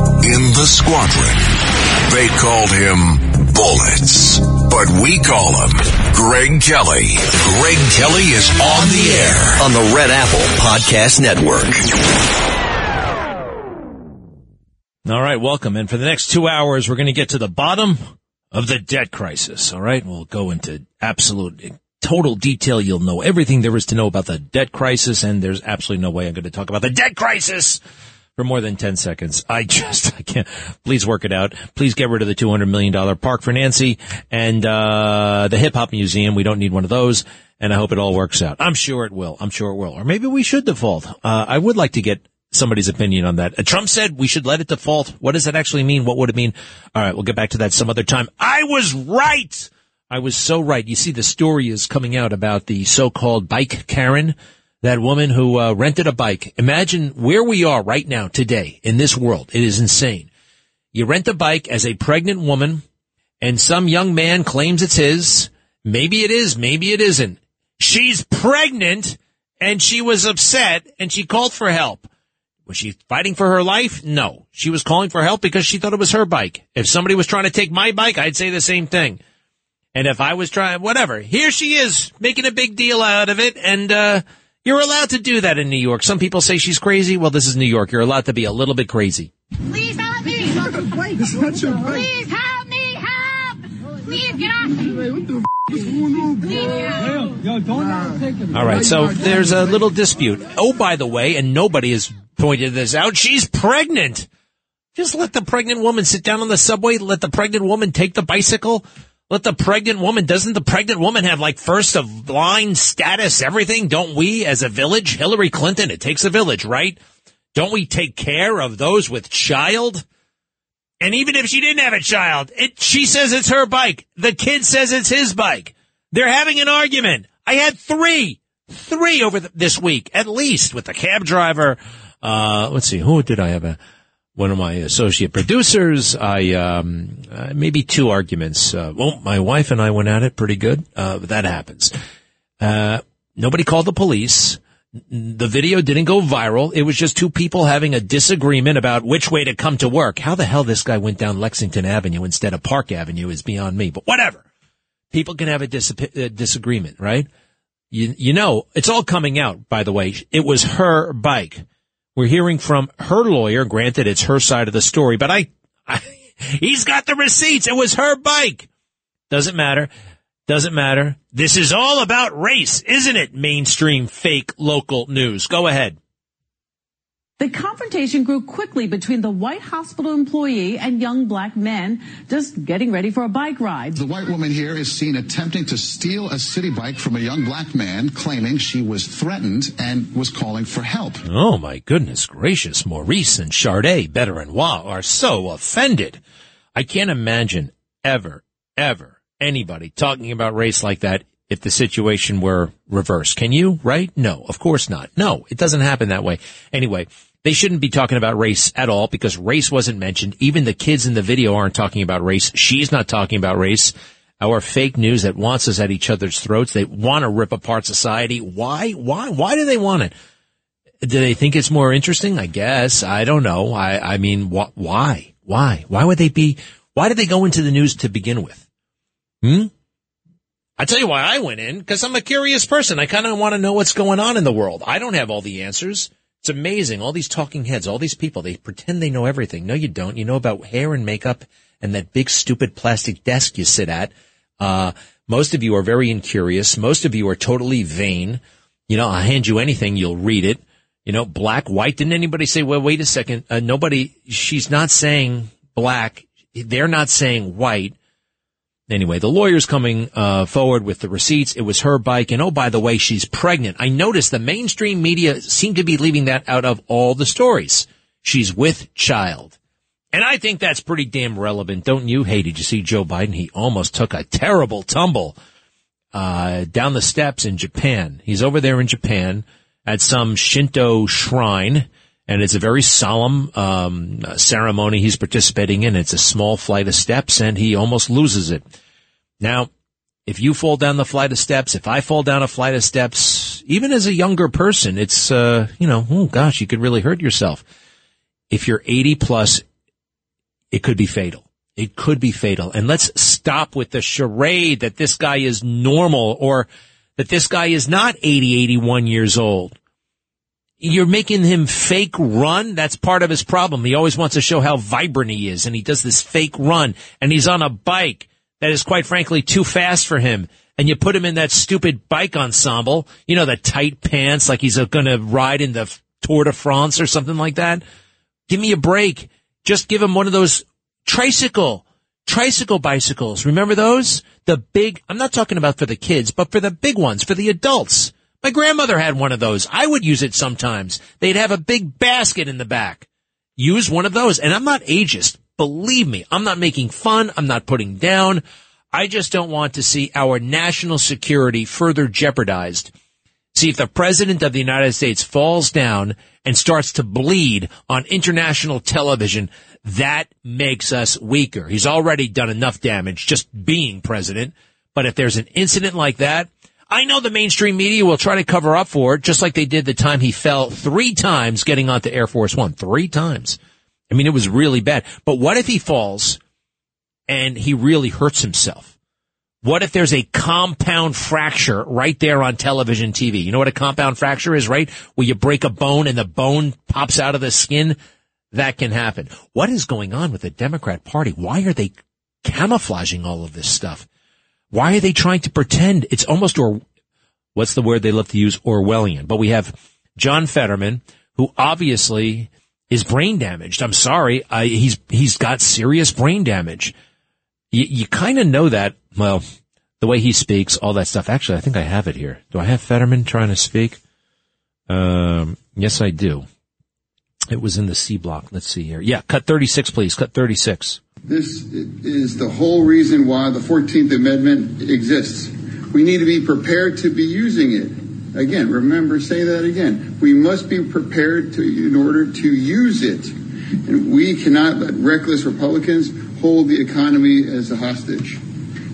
In the squadron, they called him Bullets, but we call him Greg Kelly. Greg Kelly is on the air on the Red Apple Podcast Network. All right, welcome. And for the next two hours, we're going to get to the bottom of the debt crisis. All right, we'll go into absolute total detail. You'll know everything there is to know about the debt crisis, and there's absolutely no way I'm going to talk about the debt crisis for more than 10 seconds. I just, I can't, please work it out. Please get rid of the $200 million park for Nancy and, uh, the hip hop museum. We don't need one of those. And I hope it all works out. I'm sure it will. I'm sure it will. Or maybe we should default. Uh, I would like to get somebody's opinion on that. Uh, Trump said we should let it default. What does that actually mean? What would it mean? All right. We'll get back to that some other time. I was right. I was so right. You see, the story is coming out about the so-called bike Karen that woman who uh, rented a bike. Imagine where we are right now today in this world. It is insane. You rent a bike as a pregnant woman and some young man claims it's his. Maybe it is, maybe it isn't. She's pregnant and she was upset and she called for help. Was she fighting for her life? No. She was calling for help because she thought it was her bike. If somebody was trying to take my bike, I'd say the same thing. And if I was trying, whatever, here she is making a big deal out of it and, uh, you're allowed to do that in New York. Some people say she's crazy. Well, this is New York. You're allowed to be a little bit crazy. Please help me. It's not your bike. Please help me. Help. Please get off me. What the f- is going on, Please get. Yo, don't take him. All right. So there's a little dispute. Oh, by the way, and nobody has pointed this out. She's pregnant. Just let the pregnant woman sit down on the subway. Let the pregnant woman take the bicycle. Let the pregnant woman, doesn't the pregnant woman have like first of line status, everything? Don't we as a village? Hillary Clinton, it takes a village, right? Don't we take care of those with child? And even if she didn't have a child, it, she says it's her bike. The kid says it's his bike. They're having an argument. I had three, three over the, this week, at least with the cab driver. Uh, let's see, who did I have a, one of my associate producers. I um, uh, maybe two arguments. Uh, well, my wife and I went at it pretty good. Uh, that happens. Uh, nobody called the police. The video didn't go viral. It was just two people having a disagreement about which way to come to work. How the hell this guy went down Lexington Avenue instead of Park Avenue is beyond me. But whatever. People can have a dis- uh, disagreement, right? You, you know, it's all coming out, by the way. It was her bike. We're hearing from her lawyer. Granted, it's her side of the story, but I, I he's got the receipts. It was her bike. Doesn't matter. Doesn't matter. This is all about race, isn't it? Mainstream fake local news. Go ahead. The confrontation grew quickly between the white hospital employee and young black men just getting ready for a bike ride. The white woman here is seen attempting to steal a city bike from a young black man, claiming she was threatened and was calling for help. Oh my goodness gracious. Maurice and Charday, Better-en-Moi are so offended. I can't imagine ever, ever anybody talking about race like that if the situation were reversed. Can you? Right? No, of course not. No, it doesn't happen that way. Anyway, they shouldn't be talking about race at all because race wasn't mentioned. Even the kids in the video aren't talking about race. She's not talking about race. Our fake news that wants us at each other's throats. They want to rip apart society. Why? Why? Why do they want it? Do they think it's more interesting? I guess. I don't know. I, I mean, wh- why? Why? Why would they be, why did they go into the news to begin with? Hmm? I tell you why I went in, because I'm a curious person. I kind of want to know what's going on in the world. I don't have all the answers. It's amazing. All these talking heads, all these people, they pretend they know everything. No, you don't. You know about hair and makeup and that big stupid plastic desk you sit at. Uh, most of you are very incurious. Most of you are totally vain. You know, I'll hand you anything. You'll read it. You know, black, white. Didn't anybody say, well, wait a second. Uh, nobody, she's not saying black. They're not saying white. Anyway, the lawyer's coming uh, forward with the receipts. It was her bike, and oh, by the way, she's pregnant. I noticed the mainstream media seem to be leaving that out of all the stories. She's with child. And I think that's pretty damn relevant, don't you? Hey, did you see Joe Biden? He almost took a terrible tumble uh, down the steps in Japan. He's over there in Japan at some Shinto shrine, and it's a very solemn um, ceremony he's participating in. It's a small flight of steps, and he almost loses it. Now, if you fall down the flight of steps, if I fall down a flight of steps, even as a younger person, it's uh, you know, oh gosh, you could really hurt yourself. If you're 80 plus, it could be fatal. It could be fatal. And let's stop with the charade that this guy is normal or that this guy is not 80, 81 years old. You're making him fake run. That's part of his problem. He always wants to show how vibrant he is and he does this fake run and he's on a bike that is quite frankly too fast for him. And you put him in that stupid bike ensemble, you know, the tight pants like he's going to ride in the Tour de France or something like that. Give me a break. Just give him one of those tricycle, tricycle bicycles. Remember those? The big, I'm not talking about for the kids, but for the big ones, for the adults. My grandmother had one of those. I would use it sometimes. They'd have a big basket in the back. Use one of those. And I'm not ageist. Believe me, I'm not making fun. I'm not putting down. I just don't want to see our national security further jeopardized. See, if the president of the United States falls down and starts to bleed on international television, that makes us weaker. He's already done enough damage just being president. But if there's an incident like that, I know the mainstream media will try to cover up for it, just like they did the time he fell three times getting onto Air Force One. Three times. I mean, it was really bad. But what if he falls and he really hurts himself? What if there's a compound fracture right there on television TV? You know what a compound fracture is, right? Where you break a bone and the bone pops out of the skin? that can happen. What is going on with the Democrat Party? Why are they camouflaging all of this stuff? Why are they trying to pretend it's almost or what's the word they love to use Orwellian? But we have John Fetterman, who obviously is brain damaged. I'm sorry, he's he's got serious brain damage. You, you kind of know that. Well, the way he speaks, all that stuff. Actually, I think I have it here. Do I have Fetterman trying to speak? Um, yes, I do. It was in the C block. Let's see here. Yeah, cut 36, please. Cut 36. This is the whole reason why the 14th Amendment exists. We need to be prepared to be using it. Again, remember, say that again. We must be prepared to, in order to use it. And we cannot let reckless Republicans hold the economy as a hostage.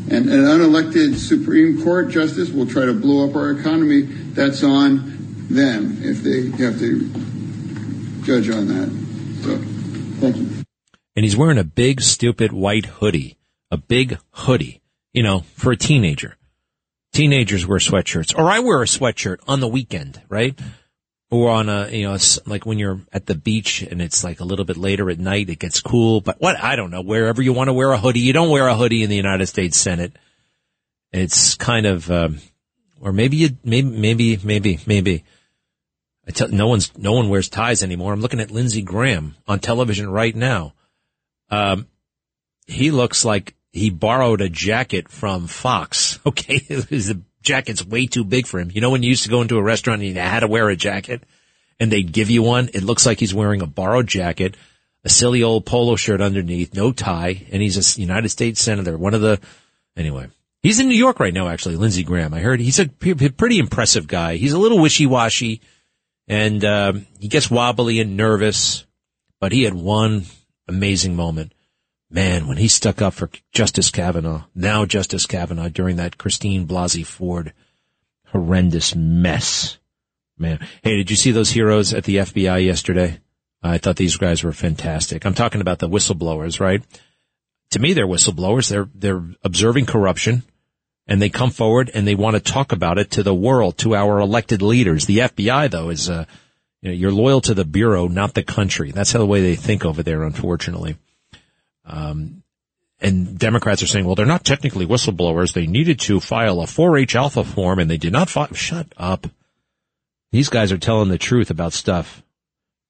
And an unelected Supreme Court justice will try to blow up our economy. That's on them if they have to judge on that. So, thank you. And he's wearing a big, stupid white hoodie. A big hoodie, you know, for a teenager. Teenagers wear sweatshirts. Or I wear a sweatshirt on the weekend, right? Or on a, you know, like when you're at the beach and it's like a little bit later at night, it gets cool. But what, I don't know, wherever you want to wear a hoodie, you don't wear a hoodie in the United States Senate. It's kind of, um, or maybe you, maybe, maybe, maybe, maybe I tell, no one's, no one wears ties anymore. I'm looking at Lindsey Graham on television right now. Um, he looks like he borrowed a jacket from Fox. Okay. the jacket's way too big for him. You know, when you used to go into a restaurant and you had to wear a jacket and they'd give you one, it looks like he's wearing a borrowed jacket, a silly old polo shirt underneath, no tie, and he's a United States Senator, one of the, anyway. He's in New York right now, actually, Lindsey Graham. I heard he's a pretty impressive guy. He's a little wishy-washy and uh, he gets wobbly and nervous. But he had one amazing moment. Man, when he stuck up for Justice Kavanaugh, now Justice Kavanaugh, during that Christine Blasey Ford horrendous mess. Man, hey, did you see those heroes at the FBI yesterday? I thought these guys were fantastic. I'm talking about the whistleblowers, right? To me, they're whistleblowers. They're they're observing corruption and they come forward and they want to talk about it to the world, to our elected leaders. The FBI, though, is uh, you know, you're loyal to the bureau, not the country. That's how the way they think over there, unfortunately. Um, and Democrats are saying, well, they're not technically whistleblowers. They needed to file a 4H alpha form, and they did not file. Shut up. These guys are telling the truth about stuff,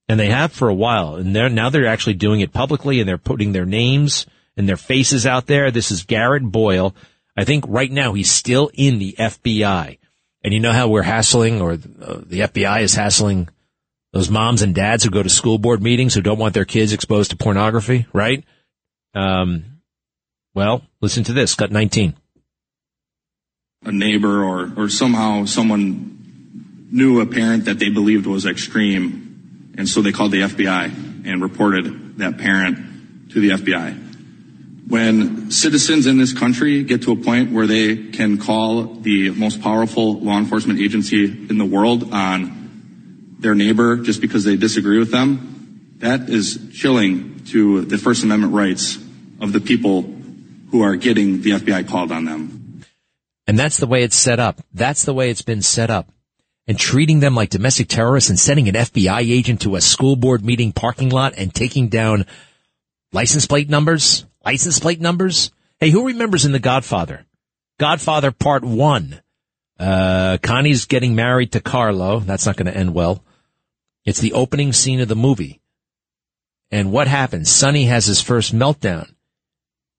and they have for a while. And they're now they're actually doing it publicly, and they're putting their names and their faces out there. This is Garrett Boyle I think right now he's still in the FBI. And you know how we're hassling, or uh, the FBI is hassling Those moms and dads who go to school board meetings who don't want their kids exposed to pornography, right? Um, well, listen to this. Cut 19. A neighbor or, or somehow someone knew a parent that they believed was extreme. And so they called the FBI and reported that parent to the FBI. When citizens in this country get to a point where they can call the most powerful law enforcement agency in the world on their neighbor just because they disagree with them, that is chilling to the First Amendment rights of the people who are getting the FBI called on them. And that's the way it's set up. That's the way it's been set up. And treating them like domestic terrorists and sending an FBI agent to a school board meeting parking lot and taking down license plate numbers, license plate numbers. Hey, who remembers in The Godfather? Godfather Part 1. Uh, Connie's getting married to Carlo. That's not going to end well. It's the opening scene of the movie. And what happens? Sonny has his first meltdown.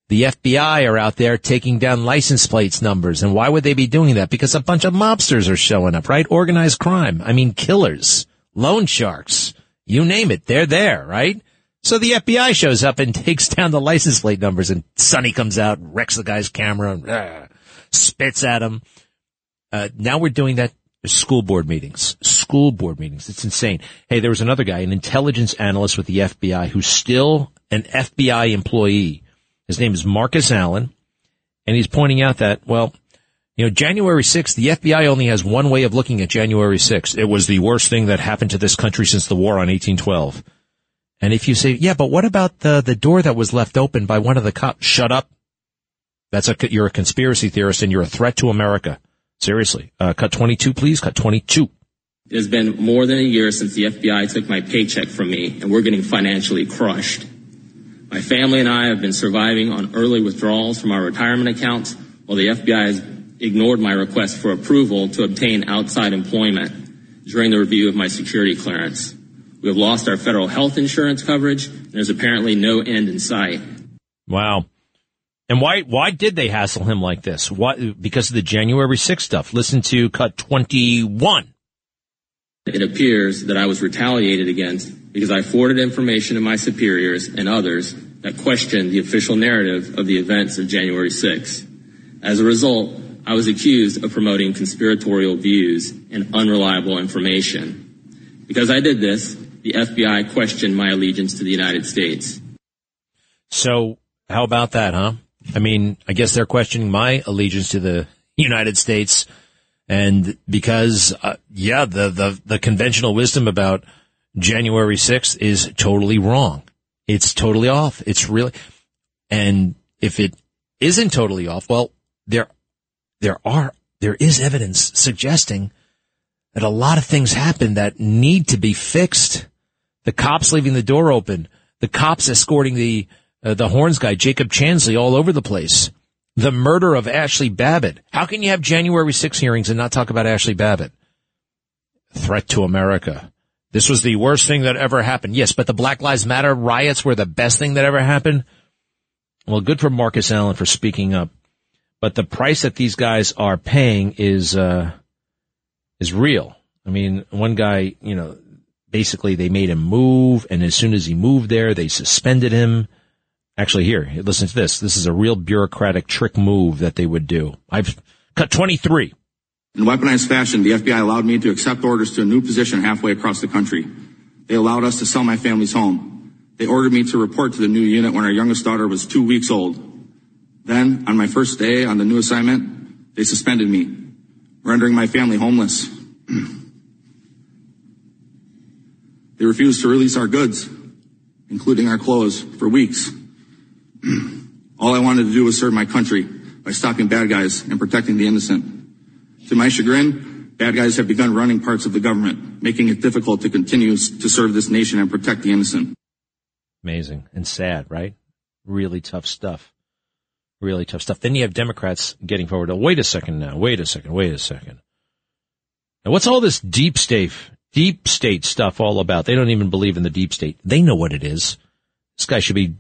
The FBI are out there taking down license plates numbers. And why would they be doing that? Because a bunch of mobsters are showing up, right? Organized crime. I mean, killers, loan sharks, you name it. They're there, right? So the FBI shows up and takes down the license plate numbers and Sonny comes out, wrecks the guy's camera, and, uh, spits at him. Uh, now we're doing that school board meetings, school board meetings. It's insane. Hey, there was another guy, an intelligence analyst with the FBI who's still an FBI employee his name is Marcus Allen, and he's pointing out that, well, you know, January 6th, the FBI only has one way of looking at January 6th. It was the worst thing that happened to this country since the war on 1812. And if you say, yeah, but what about the, the door that was left open by one of the cops? Shut up. That's a, you're a conspiracy theorist and you're a threat to America. Seriously. Uh, cut 22, please. Cut 22. It has been more than a year since the FBI took my paycheck from me and we're getting financially crushed. My family and I have been surviving on early withdrawals from our retirement accounts while the FBI has ignored my request for approval to obtain outside employment during the review of my security clearance. We have lost our federal health insurance coverage and there's apparently no end in sight. Wow. And why, why did they hassle him like this? Why, because of the January 6th stuff. Listen to cut 21. It appears that I was retaliated against because I forwarded information to my superiors and others that questioned the official narrative of the events of January 6. As a result, I was accused of promoting conspiratorial views and unreliable information. Because I did this, the FBI questioned my allegiance to the United States. So, how about that, huh? I mean, I guess they're questioning my allegiance to the United States. And because, uh, yeah, the, the, the conventional wisdom about January 6th is totally wrong. It's totally off. It's really, and if it isn't totally off, well, there, there are, there is evidence suggesting that a lot of things happen that need to be fixed. The cops leaving the door open, the cops escorting the, uh, the horns guy, Jacob Chansley, all over the place. The murder of Ashley Babbitt. How can you have January 6 hearings and not talk about Ashley Babbitt? Threat to America. This was the worst thing that ever happened. Yes, but the Black Lives Matter riots were the best thing that ever happened. Well, good for Marcus Allen for speaking up. But the price that these guys are paying is, uh, is real. I mean, one guy, you know, basically they made him move and as soon as he moved there, they suspended him. Actually here, listen to this. This is a real bureaucratic trick move that they would do. I've cut 23. In weaponized fashion, the FBI allowed me to accept orders to a new position halfway across the country. They allowed us to sell my family's home. They ordered me to report to the new unit when our youngest daughter was two weeks old. Then, on my first day on the new assignment, they suspended me, rendering my family homeless. they refused to release our goods, including our clothes, for weeks. All I wanted to do was serve my country by stopping bad guys and protecting the innocent. To my chagrin, bad guys have begun running parts of the government, making it difficult to continue to serve this nation and protect the innocent. Amazing and sad, right? Really tough stuff. Really tough stuff. Then you have Democrats getting forward. Oh, wait a second now. Wait a second. Wait a second. Now what's all this deep state, deep state stuff all about? They don't even believe in the deep state. They know what it is. This guy should be,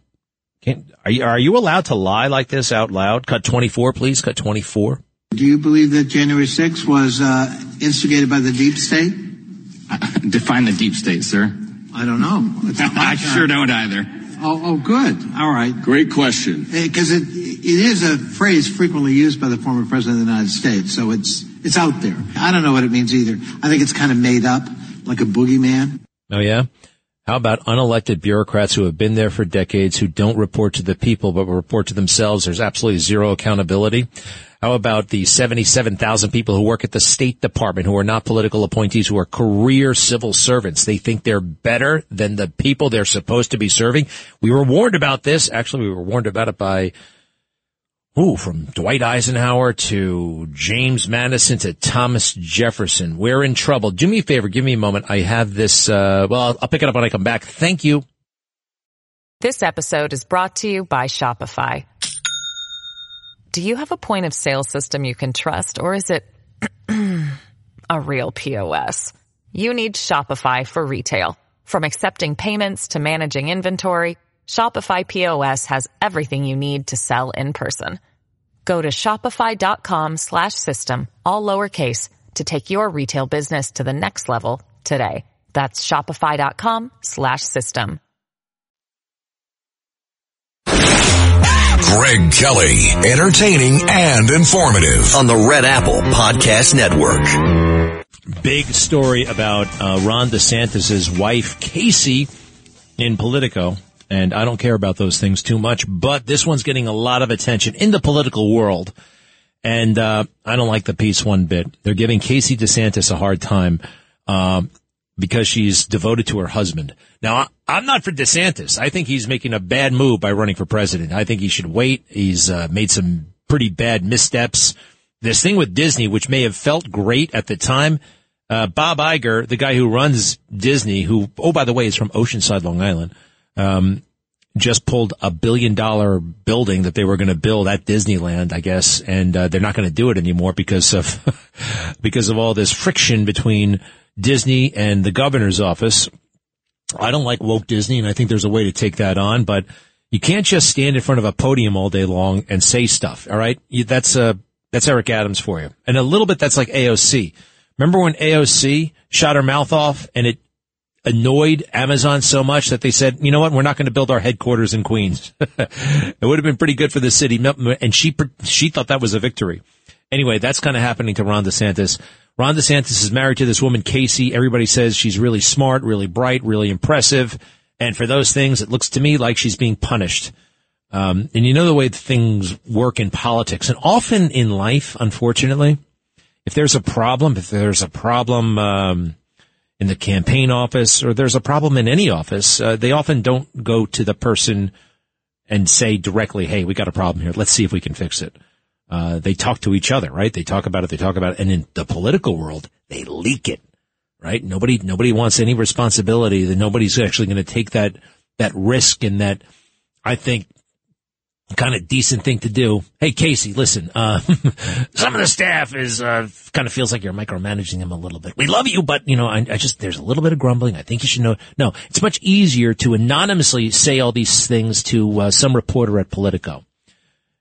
are you, are you allowed to lie like this out loud? Cut 24, please. Cut 24. Do you believe that January 6th was uh, instigated by the deep state? Define the deep state, sir. I don't know. I sure don't either. Oh, oh, good. All right. Great question. Because it, it is a phrase frequently used by the former president of the United States, so it's it's out there. I don't know what it means either. I think it's kind of made up, like a boogeyman. Oh yeah. How about unelected bureaucrats who have been there for decades, who don't report to the people but report to themselves? There's absolutely zero accountability. How about the 77,000 people who work at the State Department who are not political appointees, who are career civil servants? They think they're better than the people they're supposed to be serving. We were warned about this. Actually, we were warned about it by Ooh, from Dwight Eisenhower to James Madison to Thomas Jefferson. We're in trouble. Do me a favor. Give me a moment. I have this, uh, well, I'll, pick it up when I come back. Thank you. This episode is brought to you by Shopify. Do you have a point of sale system you can trust or is it a real POS? You need Shopify for retail. From accepting payments to managing inventory, Shopify POS has everything you need to sell in person. Go to shopify.com slash system, all lowercase, to take your retail business to the next level today. That's shopify.com slash system. Greg Kelly, entertaining and informative. on the Red Apple Podcast Network. Big story about uh, Ron DeSantis' wife, Casey, in Politico. And I don't care about those things too much, but this one's getting a lot of attention in the political world. And uh, I don't like the piece one bit. They're giving Casey DeSantis a hard time um, because she's devoted to her husband. Now, I, I'm not for DeSantis. I think he's making a bad move by running for president. I think he should wait. He's uh, made some pretty bad missteps. This thing with Disney, which may have felt great at the time, uh, Bob Iger, the guy who runs Disney, who, oh, by the way, is from Oceanside, Long Island, um, just pulled a billion dollar building that they were going to build at Disneyland, I guess, and uh, they're not going to do it anymore because of because of all this friction between Disney and the governor's office. I don't like woke Disney, and I think there's a way to take that on, but you can't just stand in front of a podium all day long and say stuff. All right, that's uh that's Eric Adams for you, and a little bit that's like AOC. Remember when AOC shot her mouth off and it annoyed Amazon so much that they said, you know what, we're not going to build our headquarters in Queens. it would have been pretty good for the city. And she, she thought that was a victory. Anyway, that's kind of happening to Ron DeSantis. Ron DeSantis is married to this woman, Casey. Everybody says she's really smart, really bright, really impressive. And for those things, it looks to me like she's being punished. Um, and you know the way things work in politics and often in life, unfortunately, if there's a problem, if there's a problem, um, in the campaign office or there's a problem in any office, uh, they often don't go to the person and say directly, Hey, we got a problem here. Let's see if we can fix it. Uh, they talk to each other, right? They talk about it. They talk about it. And in the political world, they leak it, right? Nobody, nobody wants any responsibility that nobody's actually going to take that, that risk and that I think kind of decent thing to do. Hey, Casey, listen, uh, some of the staff is, uh, kind of feels like you're micromanaging them a little bit. We love you, but you know, I, I, just, there's a little bit of grumbling. I think you should know. No, it's much easier to anonymously say all these things to, uh, some reporter at Politico.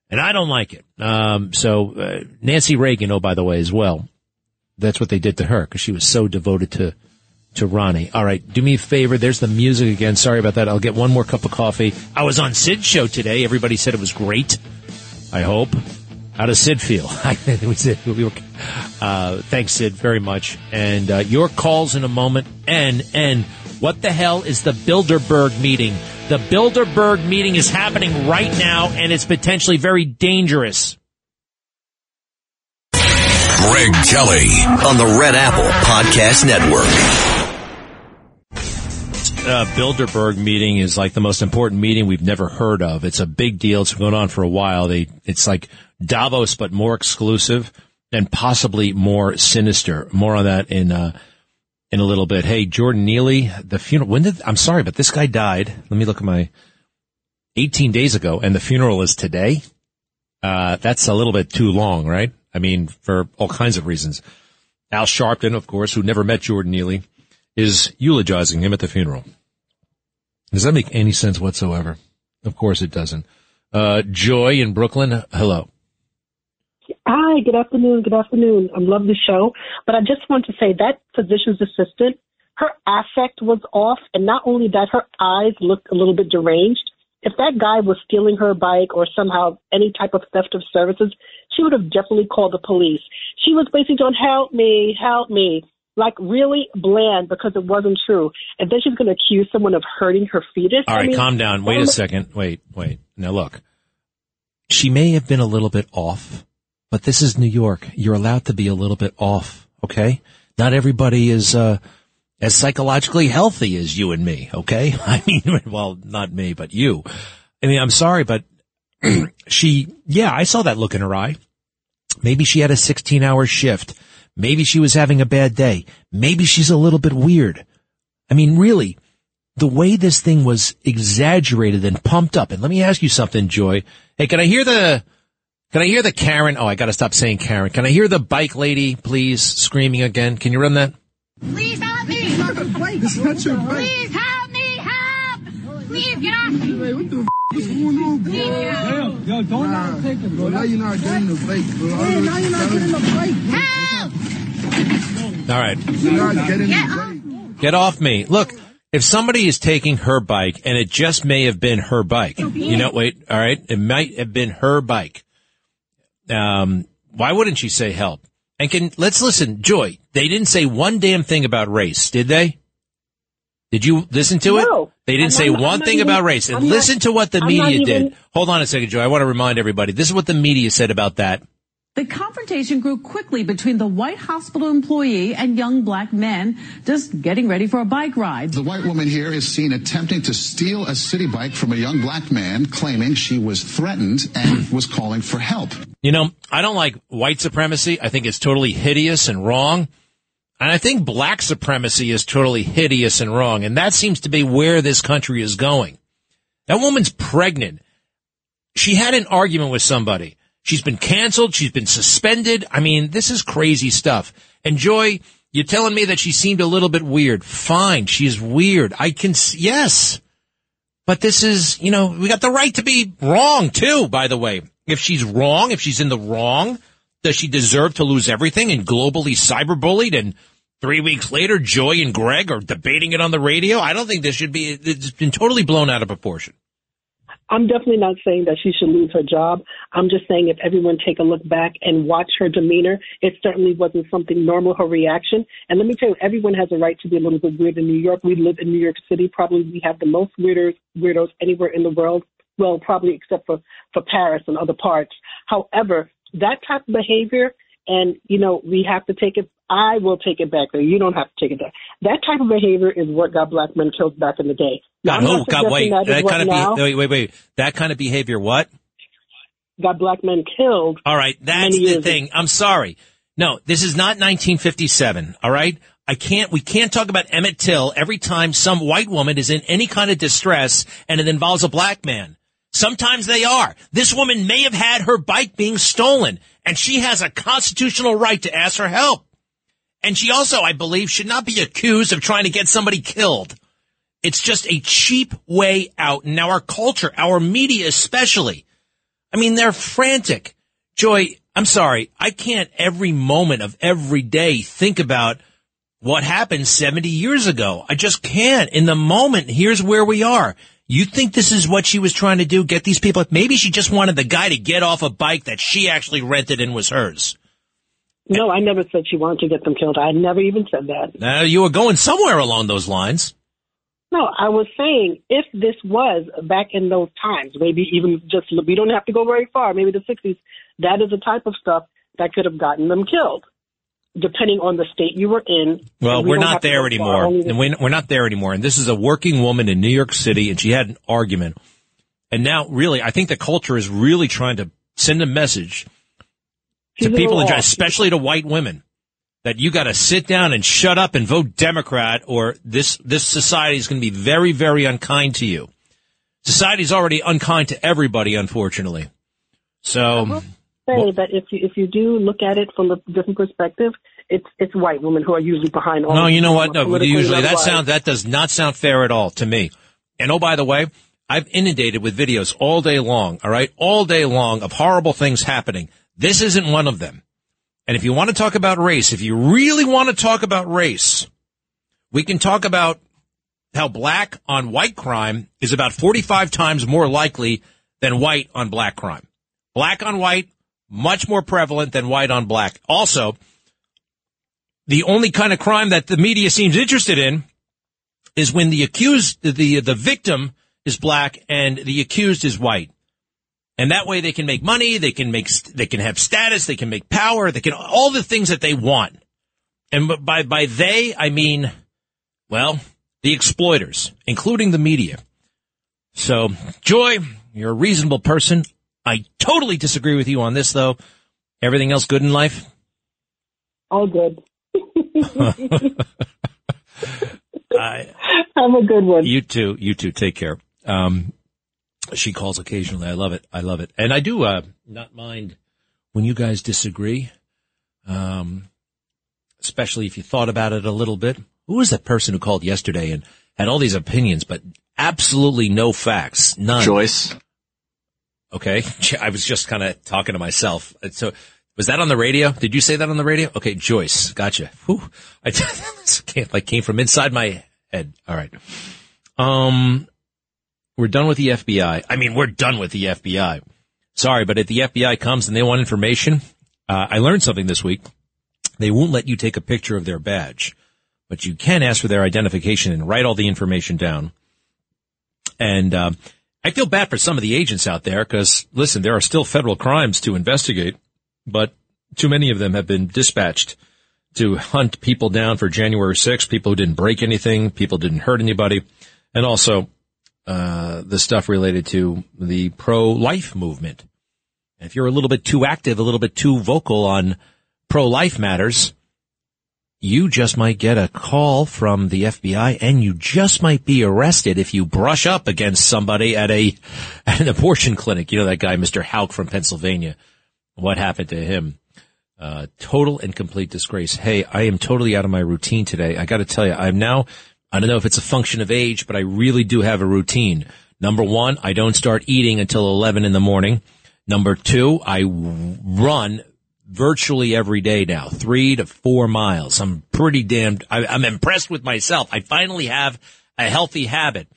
And I don't like it. Um, so, uh, Nancy Reagan, oh, by the way, as well. That's what they did to her because she was so devoted to, to Ronnie. All right, do me a favor. There's the music again. Sorry about that. I'll get one more cup of coffee. I was on Sid's show today. Everybody said it was great. I hope. How does Sid feel? uh, thanks, Sid, very much. And uh, your calls in a moment. And and what the hell is the Bilderberg meeting? The Bilderberg meeting is happening right now, and it's potentially very dangerous. Greg Kelly on the Red Apple Podcast Network uh, Bilderberg meeting is like the most important meeting we've never heard of. It's a big deal. It's been going on for a while. They, it's like Davos, but more exclusive and possibly more sinister. More on that in, uh, in a little bit. Hey, Jordan Neely, the funeral, when did, I'm sorry, but this guy died. Let me look at my 18 days ago and the funeral is today. Uh, that's a little bit too long, right? I mean, for all kinds of reasons. Al Sharpton, of course, who never met Jordan Neely, is eulogizing him at the funeral. Does that make any sense whatsoever? Of course it doesn't. Uh, Joy in Brooklyn, hello. Hi, good afternoon. Good afternoon. I love the show, but I just want to say that physician's assistant her affect was off, and not only that, her eyes looked a little bit deranged. If that guy was stealing her bike or somehow any type of theft of services, she would have definitely called the police. She was basically going, "Help me, help me." Like really bland because it wasn't true. And then she's going to accuse someone of hurting her fetus. All right, I mean, calm down. Wait a um, second. Wait, wait. Now look, she may have been a little bit off, but this is New York. You're allowed to be a little bit off. Okay. Not everybody is, uh, as psychologically healthy as you and me. Okay. I mean, well, not me, but you. I mean, I'm sorry, but she, yeah, I saw that look in her eye. Maybe she had a 16 hour shift. Maybe she was having a bad day. Maybe she's a little bit weird. I mean, really, the way this thing was exaggerated and pumped up. And let me ask you something, Joy. Hey, can I hear the, can I hear the Karen? Oh, I gotta stop saying Karen. Can I hear the bike lady, please, screaming again? Can you run that? Please help me. It's not a bike. It's not your bike. Please help me. Help. Please get off me. Hey, what the f- What's going on, bro? Please get off me. Yo, yo, don't nah, take it, bro. Now you're not getting the bike, bro. Hey, now you're not getting the bike, Help. All right. You're not getting Get off. Get off me. Look, if somebody is taking her bike and it just may have been her bike, you know, wait, all right, it might have been her bike. Um, why wouldn't she say help? And can, let's listen, Joy, they didn't say one damn thing about race, did they? Did you listen to it? No. They didn't I'm say not- one thing even- about race. And I'm not- listen to what the I'm not media did. Hold on a second, Joy. I want to remind everybody. This is what the media said about that. The confrontation grew quickly between the white hospital employee and young black men just getting ready for a bike ride. The white woman here is seen attempting to steal a city bike from a young black man, claiming she was threatened and was calling for help. You know, I don't like white supremacy. I think it's totally hideous and wrong. And I think black supremacy is totally hideous and wrong. And that seems to be where this country is going. That woman's pregnant. She had an argument with somebody. She's been canceled. She's been suspended. I mean, this is crazy stuff. And Joy, you're telling me that she seemed a little bit weird. Fine. She's weird. I can, yes. But this is, you know, we got the right to be wrong too, by the way. If she's wrong, if she's in the wrong, does she deserve to lose everything and globally cyberbullied and three weeks later, Joy and Greg are debating it on the radio? I don't think this should be, it's been totally blown out of proportion. I'm definitely not saying that she should lose her job. I'm just saying if everyone take a look back and watch her demeanor, it certainly wasn't something normal, her reaction. And let me tell you, everyone has a right to be a little bit weird in New York. We live in New York City. Probably we have the most weirdos, weirdos anywhere in the world. Well, probably except for, for Paris and other parts. However, that type of behavior, and you know, we have to take it. I will take it back there. You don't have to take it there. That type of behavior is what got black men killed back in the day. God, oh, God, wait, that that kind of be, wait, wait, wait, that kind of behavior, what? got black men killed. All right, that's the thing. I'm sorry. No, this is not 1957. All right, I can't. We can't talk about Emmett Till every time some white woman is in any kind of distress and it involves a black man. Sometimes they are. This woman may have had her bike being stolen, and she has a constitutional right to ask for help. And she also, I believe, should not be accused of trying to get somebody killed. It's just a cheap way out. Now our culture, our media especially, I mean, they're frantic. Joy, I'm sorry. I can't every moment of every day think about what happened 70 years ago. I just can't. In the moment, here's where we are. You think this is what she was trying to do? Get these people? Maybe she just wanted the guy to get off a bike that she actually rented and was hers. No, I never said she wanted to get them killed. I never even said that. Now, you were going somewhere along those lines. No, I was saying if this was back in those times, maybe even just, we don't have to go very far, maybe the 60s, that is the type of stuff that could have gotten them killed, depending on the state you were in. Well, we we're don't not have to there anymore. only- And we- we're not there anymore. And this is a working woman in New York City, and she had an argument. And now, really, I think the culture is really trying to send a message She's to people, in, especially to white women, that you got to sit down and shut up and vote Democrat, or this this society is going to be very, very unkind to you. Society's already unkind to everybody, unfortunately. So, say that if you if you do look at it from a different perspective, it's it's white women who are usually behind all. No, you know what? No, usually that sound that does not sound fair at all to me. And oh, by the way, I've inundated with videos all day long. All right, all day long of horrible things happening. This isn't one of them. And if you want to talk about race, if you really want to talk about race, we can talk about how black on white crime is about 45 times more likely than white on black crime. Black on white, much more prevalent than white on black. Also, the only kind of crime that the media seems interested in is when the accused, the, the victim is black and the accused is white. And that way they can make money, they can make, they can have status, they can make power, they can, all the things that they want. And by, by they, I mean, well, the exploiters, including the media. So, Joy, you're a reasonable person. I totally disagree with you on this, though. Everything else good in life? All good. I, I'm a good one. You too. You too. Take care. Um, she calls occasionally. I love it. I love it. And I do, uh, not mind when you guys disagree. Um, especially if you thought about it a little bit. Who was that person who called yesterday and had all these opinions, but absolutely no facts? None. Joyce. Okay. I was just kind of talking to myself. So was that on the radio? Did you say that on the radio? Okay. Joyce. Gotcha. Whew. I can't, like came from inside my head. All right. Um, we're done with the FBI. I mean, we're done with the FBI. Sorry, but if the FBI comes and they want information, uh, I learned something this week. They won't let you take a picture of their badge, but you can ask for their identification and write all the information down. And, uh, I feel bad for some of the agents out there because listen, there are still federal crimes to investigate, but too many of them have been dispatched to hunt people down for January 6th, people who didn't break anything, people didn't hurt anybody, and also uh, the stuff related to the pro-life movement. If you're a little bit too active, a little bit too vocal on pro-life matters, you just might get a call from the FBI and you just might be arrested if you brush up against somebody at a, an abortion clinic. You know, that guy, Mr. Houck from Pennsylvania. What happened to him? Uh, total and complete disgrace. Hey, I am totally out of my routine today. I got to tell you, I'm now, I don't know if it's a function of age, but I really do have a routine. Number one, I don't start eating until 11 in the morning. Number two, I run virtually every day now, three to four miles. I'm pretty damned, I, I'm impressed with myself. I finally have a healthy habit.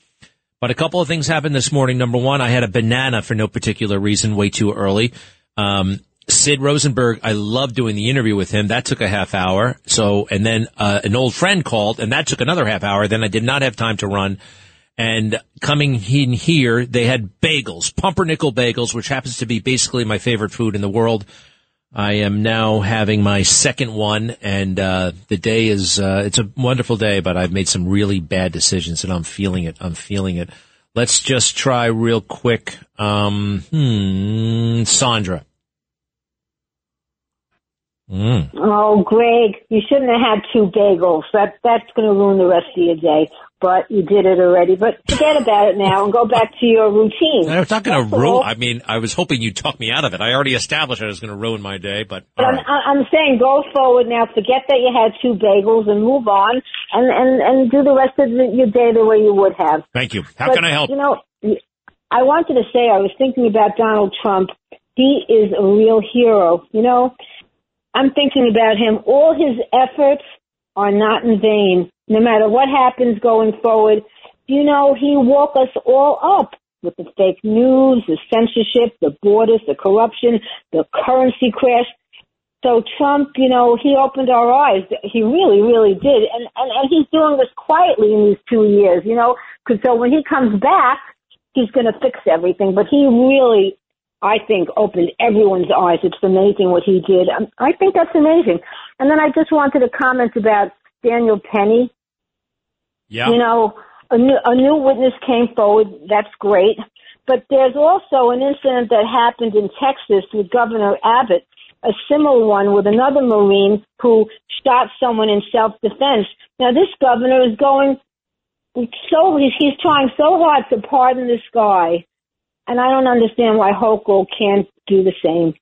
But a couple of things happened this morning. Number one, I had a banana for no particular reason, way too early. Um, Sid Rosenberg, I love doing the interview with him. That took a half hour. So, and then, uh, an old friend called and that took another half hour. Then I did not have time to run. And coming in here, they had bagels, pumpernickel bagels, which happens to be basically my favorite food in the world. I am now having my second one and, uh, the day is, uh, it's a wonderful day, but I've made some really bad decisions and I'm feeling it. I'm feeling it. Let's just try real quick. Um, hmm, Sandra. Mm. Oh, Greg, you shouldn't have had two bagels. That that's going to ruin the rest of your day. But you did it already. But forget about it now and go back to your routine. I was not going to ruin. I mean, I was hoping you'd talk me out of it. I already established I was going to ruin my day, but. But I'm, I'm saying go forward now. Forget that you had two bagels and move on and and and do the rest of the, your day the way you would have. Thank you. How But, can I help? You know, I wanted to say I was thinking about Donald Trump. He is a real hero. You know, I'm thinking about him. All his efforts are not in vain. No matter what happens going forward, you know, he woke us all up with the fake news, the censorship, the borders, the corruption, the currency crash. So Trump, you know, he opened our eyes. He really, really did. And, and, and he's doing this quietly in these two years, you know, because so when he comes back, he's going to fix everything. But he really, I think, opened everyone's eyes. It's amazing what he did. Um, I think that's amazing. And then I just wanted to comment about Daniel Penny. Yeah. You know, a new, a new witness came forward. That's great. But there's also an incident that happened in Texas with Governor Abbott, a similar one with another Marine who shot someone in self-defense. Now this governor is going so, he's, he's trying so hard to pardon this guy. And I don't understand why Hochul can't do the same.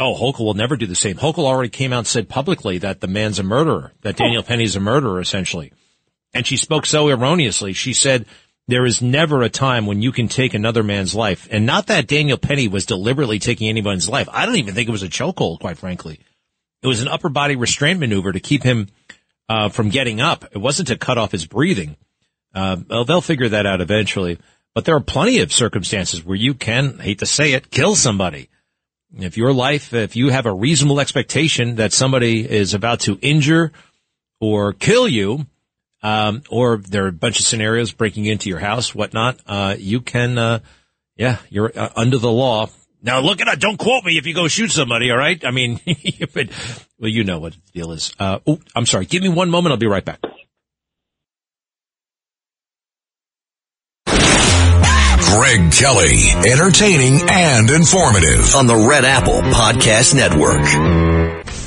Oh, Hochul will never do the same. Hochul already came out and said publicly that the man's a murderer, that Daniel Penny's a murderer, essentially. And she spoke so erroneously. She said, there is never a time when you can take another man's life. And not that Daniel Penny was deliberately taking anyone's life. I don't even think it was a chokehold, quite frankly. It was an upper body restraint maneuver to keep him uh, from getting up. It wasn't to cut off his breathing. Uh, well, they'll figure that out eventually. But there are plenty of circumstances where you can, hate to say it, kill somebody. If your life, if you have a reasonable expectation that somebody is about to injure or kill you, um, or there are a bunch of scenarios breaking into your house, whatnot, uh, you can, uh, yeah, you're uh, under the law. Now look at it. Don't quote me if you go shoot somebody. All right. I mean, but, well, you know what the deal is. Uh, oh, I'm sorry. Give me one moment. I'll be right back. Greg Kelly, entertaining and informative on the Red Apple Podcast Network.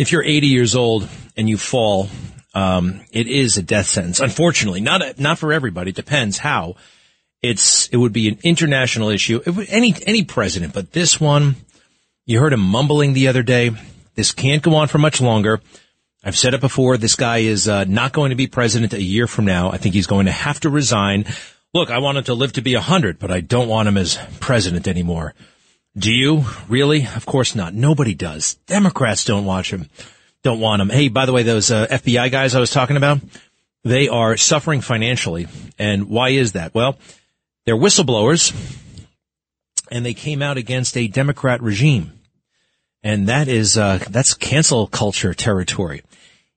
If you're 80 years old and you fall, um, it is a death sentence. Unfortunately, not not for everybody. It depends how. It's it would be an international issue. Any any president, but this one, you heard him mumbling the other day. This can't go on for much longer. I've said it before. This guy is uh, not going to be president a year from now. I think he's going to have to resign. Look, I want him to live to be a hundred, but I don't want him as president anymore. Do you really? Of course not. Nobody does. Democrats don't watch him, don't want him. Hey, by the way, those uh, FBI guys I was talking about, they are suffering financially. And why is that? Well, they're whistleblowers and they came out against a Democrat regime. And that is, uh, that's cancel culture territory.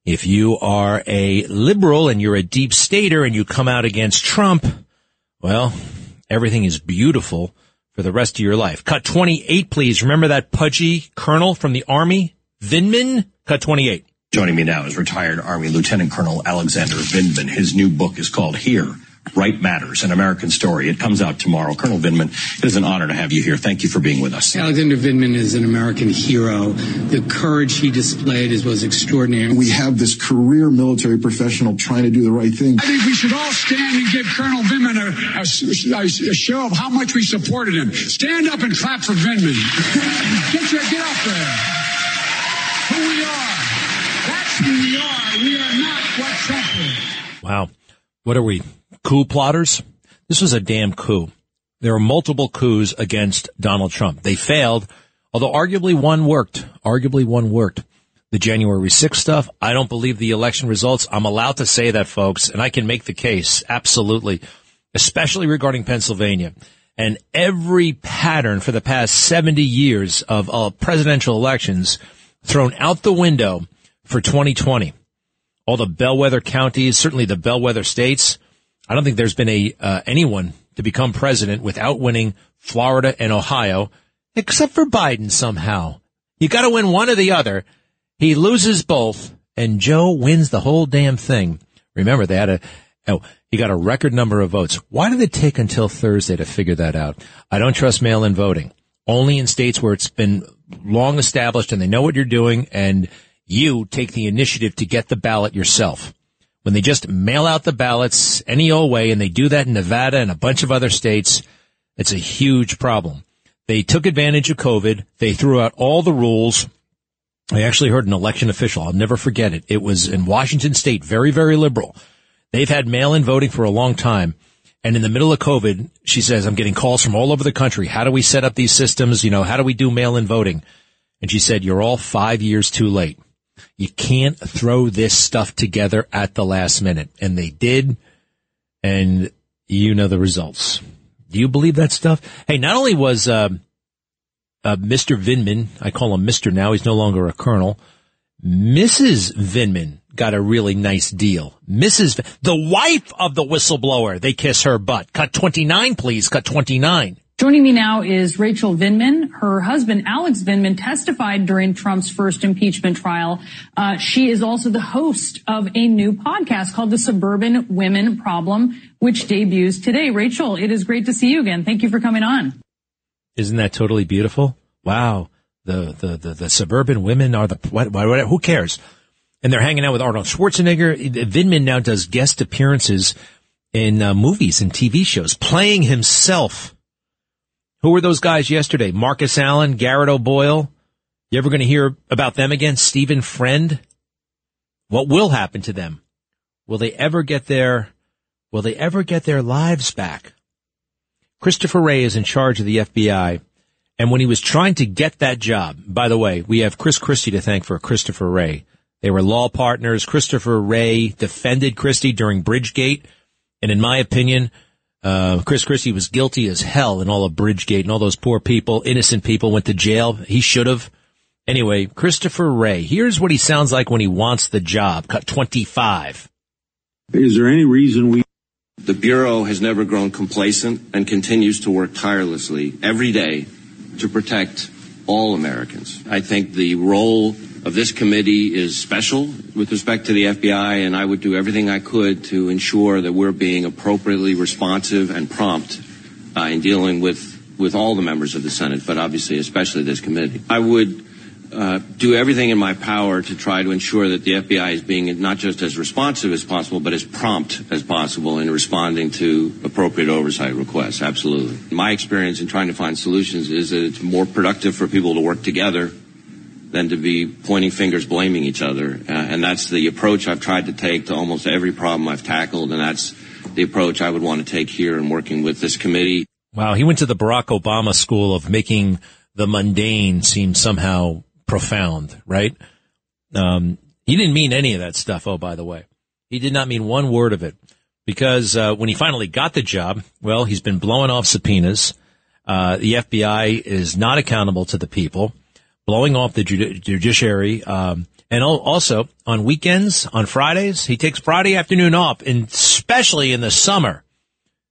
If you are a liberal and you're a deep stater and you come out against Trump, well, everything is beautiful for the rest of your life. Cut 28, please. Remember that pudgy colonel from the army? Vindman? Cut 28. Joining me now is retired Army Lieutenant Colonel Alexander Vindman. His new book is called Here, Right Matters, an American Story. It comes out tomorrow. Colonel Vindman, it is an honor to have you here. Thank you for being with us. Alexander Vindman is an American hero. The courage he displayed is, was extraordinary. We have this career military professional trying to do the right thing. I think we should all stand and give Colonel Vindman a, a, a, a show of how much we supported him. Stand up and clap for Vindman. get your, get up there. Who we are. That's who we are. We are not what Trump is. Wow. What are we? Coup plotters. This was a damn coup. There were multiple coups against Donald Trump. They failed, although arguably one worked. Arguably one worked. The January 6th stuff, I don't believe the election results. I'm allowed to say that, folks, and I can make the case. Absolutely. Especially regarding Pennsylvania. And every pattern for the past 70 years of uh, presidential elections thrown out the window for 2020. All the bellwether counties, certainly the bellwether states, I don't think there's been a uh, anyone to become president without winning Florida and Ohio, except for Biden somehow. You got to win one or the other. He loses both, and Joe wins the whole damn thing. Remember, they had a oh, he got a record number of votes. Why did it take until Thursday to figure that out? I don't trust mail-in voting. Only in states where it's been long established and they know what you're doing, and you take the initiative to get the ballot yourself when they just mail out the ballots any old way, and they do that in Nevada and a bunch of other states, it's a huge problem. They took advantage of COVID. They threw out all the rules. I actually heard an election official. I'll never forget it. It was in Washington state, very, very liberal. They've had mail-in voting for a long time. And in the middle of COVID, she says, I'm getting calls from all over the country. How do we set up these systems? You know, how do we do mail-in voting? And she said, you're all five years too late. You can't throw this stuff together at the last minute. And they did. And you know the results. Do you believe that stuff? Hey, not only was, uh, uh, Mr. Vindman, I call him Mr. now, he's no longer a colonel. Mrs. Vindman got a really nice deal. Mrs. V- the wife of the whistleblower, they kiss her butt. Cut 29, please. Cut 29. Joining me now is Rachel Vindman. Her husband, Alex Vindman, testified during Trump's first impeachment trial. Uh, she is also the host of a new podcast called The Suburban Women Problem, which debuts today. Rachel, it is great to see you again. Thank you for coming on. Isn't that totally beautiful? Wow. The, the, the, the suburban women are the, what, what, who cares? And they're hanging out with Arnold Schwarzenegger. Vindman now does guest appearances in uh, movies and TV shows, playing himself. Who were those guys yesterday? Marcus Allen, Garrett O'Boyle. You ever going to hear about them again? Stephen Friend? What will happen to them? Will they ever get their, will they ever get their lives back? Christopher Wray is in charge of the FBI. And when he was trying to get that job, by the way, we have Chris Christie to thank for Christopher Wray. They were law partners. Christopher Wray defended Christie during Bridgegate. And in my opinion, uh, Chris Christie was guilty as hell in all of Bridgegate and all those poor people, innocent people went to jail. He should have. Anyway, Christopher Wray, here's what he sounds like when he wants the job. Cut 25. Is there any reason we the Bureau has never grown complacent and continues to work tirelessly every day to protect all Americans. I think the role of this committee is special with respect to the FBI, and I would do everything I could to ensure that we're being appropriately responsive and prompt uh, in dealing with, with all the members of the Senate, but obviously especially this committee. I would uh, do everything in my power to try to ensure that the FBI is being not just as responsive as possible, but as prompt as possible in responding to appropriate oversight requests. Absolutely. My experience in trying to find solutions is that it's more productive for people to work together than to be pointing fingers, blaming each other. Uh, and that's the approach I've tried to take to almost every problem I've tackled, and that's the approach I would want to take here in working with this committee. Wow, he went to the Barack Obama school of making the mundane seem somehow profound, right? Um, he didn't mean any of that stuff. Oh, by the way, he did not mean one word of it because uh, when he finally got the job, well, he's been blowing off subpoenas. Uh, the FBI is not accountable to the people, blowing off the judi- judiciary. Um, and also on weekends, on Fridays, he takes Friday afternoon off, and especially in the summer.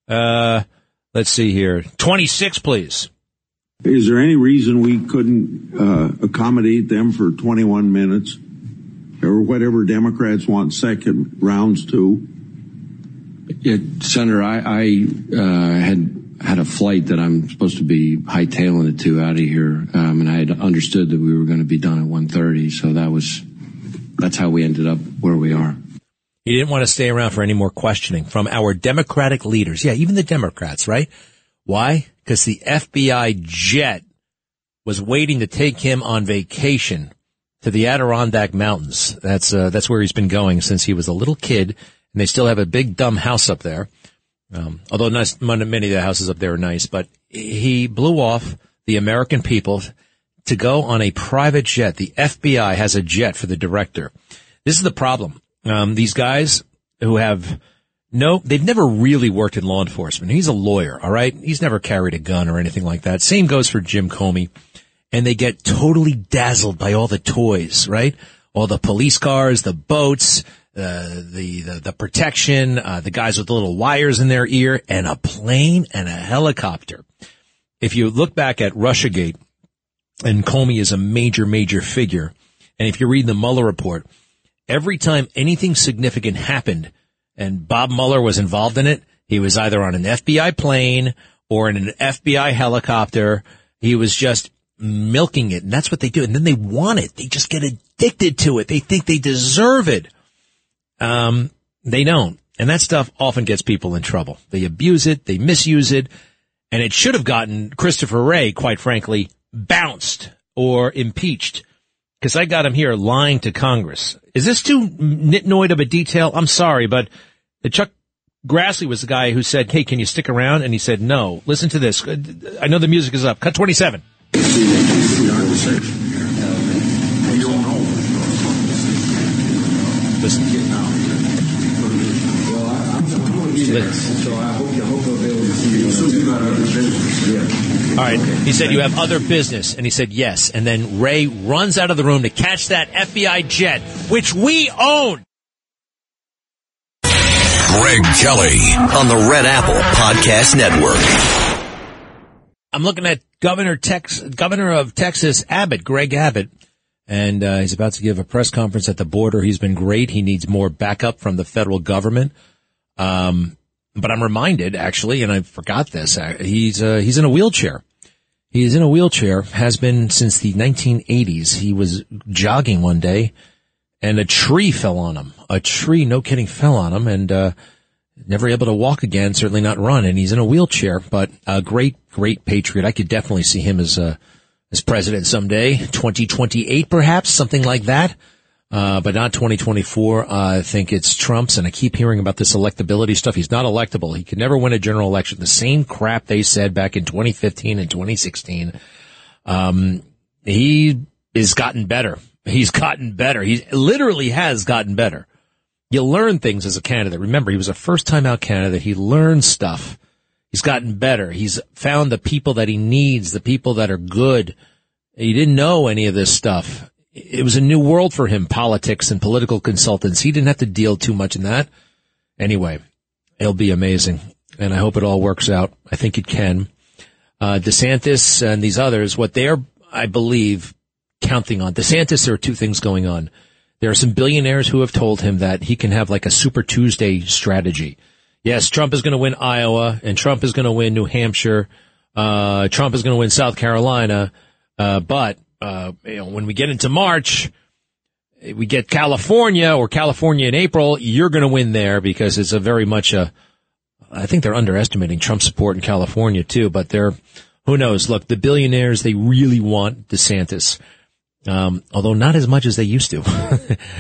Uh, let's see here. 26, please. Is there any reason we couldn't uh, accommodate them for 21 minutes or whatever Democrats want second rounds to? Yeah, Senator, I, I uh, had had a flight that I'm supposed to be hightailing it to out of here, um, and I had understood that we were going to be done at 1:30, so that was that's how we ended up where we are. He didn't want to stay around for any more questioning from our Democratic leaders. Yeah, even the Democrats, right? Why? Because the FBI jet was waiting to take him on vacation to the Adirondack Mountains. That's uh, that's where he's been going since he was a little kid, and they still have a big dumb house up there. Um, although nice, many of the houses up there are nice, but he blew off the American people to go on a private jet. The FBI has a jet for the director. This is the problem. Um, these guys who have no, they've never really worked in law enforcement. He's a lawyer, all right? He's never carried a gun or anything like that. Same goes for Jim Comey. And they get totally dazzled by all the toys, right? All the police cars, the boats, uh, the, the, the protection, uh, the guys with the little wires in their ear, and a plane and a helicopter. If you look back at Russiagate, and Comey is a major, major figure, and if you read the Mueller report, every time anything significant happened, and Bob Mueller was involved in it. He was either on an FBI plane or in an FBI helicopter. He was just milking it. And that's what they do. And then they want it. They just get addicted to it. They think they deserve it. Um, they don't. And that stuff often gets people in trouble. They abuse it. They misuse it. And it should have gotten Christopher Wray, quite frankly, bounced or impeached because I got him here lying to Congress. Is this too nitnoid of a detail? I'm sorry, but Chuck Grassley was the guy who said, "Hey, can you stick around?" And he said, "No." Listen to this. I know the music is up. Cut 27. Listen. All right. He said, you have other business. And he said, yes. And then Wray runs out of the room to catch that FBI jet, which we own. Greg Kelly on the Red Apple Podcast Network. I'm looking at Governor Tex, Governor of Texas Abbott, Greg Abbott, and uh, he's about to give a press conference at the border. He's been great. He needs more backup from the federal government. Um, but I'm reminded actually, and I forgot this. Uh, he's uh, he's in a wheelchair. He's in a wheelchair, has been since the 1980s. He was jogging one day and a tree fell on him. A tree, no kidding, fell on him and, uh, never able to walk again, certainly not run. And he's in a wheelchair, but a great, great patriot. I could definitely see him as, uh, as president someday, 2028 perhaps, something like that. Uh, but not 2024. Uh, I think it's Trump's, and I keep hearing about this electability stuff. He's not electable. He could never win a general election. The same crap they said back in 2015 and 2016. Um, he has gotten better. He's gotten better. He literally has gotten better. You learn things as a candidate. Remember, he was a first time out candidate. He learned stuff. He's gotten better. He's found the people that he needs, the people that are good. He didn't know any of this stuff it was a new world for him, politics and political consultants. He didn't have to deal too much in that. Anyway, it'll be amazing. And I hope it all works out. I think it can. Uh, DeSantis and these others, what they're, I believe, counting on. DeSantis, there are two things going on. There are some billionaires who have told him that he can have like a Super Tuesday strategy. Yes, Trump is going to win Iowa and Trump is going to win New Hampshire. Uh, Trump is going to win South Carolina. Uh, but uh, you know, when we get into March, we get California or California in April, you're going to win there because it's a very much a, I think they're underestimating Trump support in California too, but they're, who knows? Look, the billionaires, they really want DeSantis. Um, although not as much as they used to.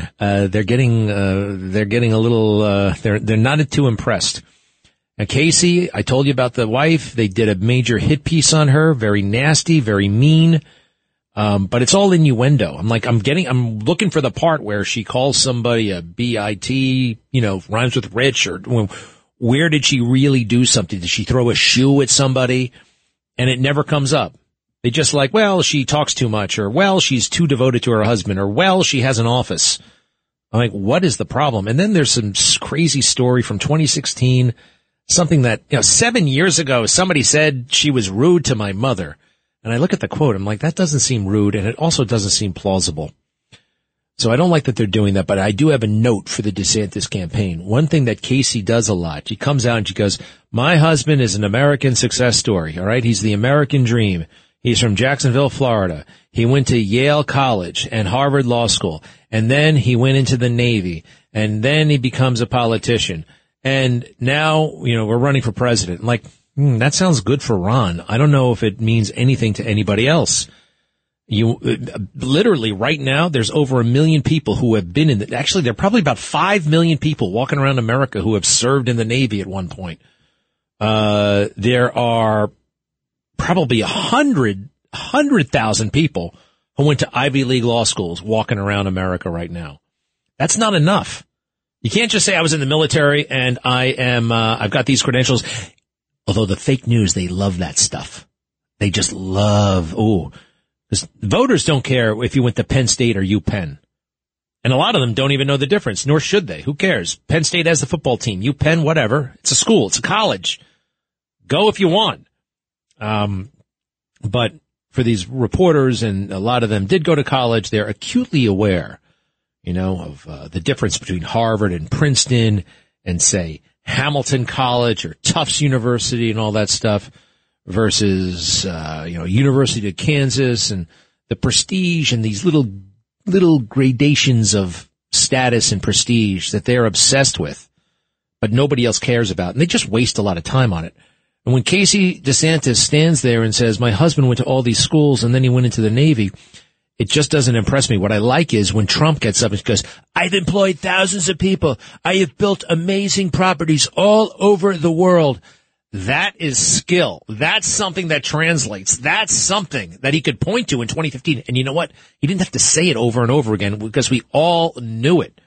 uh, they're getting, uh, they're getting a little, uh, they're, they're not too impressed. Now, Casey, I told you about the wife. They did a major hit piece on her. Very nasty, very mean. Um, but it's all innuendo. I'm like, I'm getting, I'm looking for the part where she calls somebody a B-I-T, you know, rhymes with rich or where did she really do something? Did she throw a shoe at somebody? And it never comes up. They just like, well, she talks too much or well, she's too devoted to her husband or well, she has an office. I'm like, what is the problem? And then there's some crazy story from 2016, something that, you know, seven years ago, somebody said she was rude to my mother. And I look at the quote, I'm like, that doesn't seem rude, and it also doesn't seem plausible. So I don't like that they're doing that, but I do have a note for the DeSantis campaign. One thing that Casey does a lot, she comes out and she goes, my husband is an American success story, all right? He's the American dream. He's from Jacksonville, Florida. He went to Yale College and Harvard Law School, and then he went into the Navy, and then he becomes a politician. And now, you know, we're running for president. Like, Hmm, that sounds good for Ron. I don't know if it means anything to anybody else. You uh, literally right now, there's over a million people who have been in the, actually, there are probably about five million people walking around America who have served in the Navy at one point. Uh, there are probably a hundred, hundred thousand people who went to Ivy League law schools walking around America right now. That's not enough. You can't just say I was in the military and I am, uh, I've got these credentials. Although the fake news, they love that stuff. They just love, oh, because voters don't care if you went to Penn State or UPenn. And a lot of them don't even know the difference, nor should they. Who cares? Penn State has the football team. UPenn, whatever. It's a school. It's a college. Go if you want. Um, but for these reporters, and a lot of them did go to college, they're acutely aware, you know, of uh, the difference between Harvard and Princeton and say Hamilton College or Tufts University and all that stuff versus, uh, you know, University of Kansas and the prestige and these little, little gradations of status and prestige that they're obsessed with, but nobody else cares about. And they just waste a lot of time on it. And when Casey DeSantis stands there and says, my husband went to all these schools and then he went into the Navy, it just doesn't impress me. What I like is when Trump gets up and goes, I've employed thousands of people. I have built amazing properties all over the world. That is skill. That's something that translates. That's something that he could point to in 2015. And you know what? He didn't have to say it over and over again because we all knew it.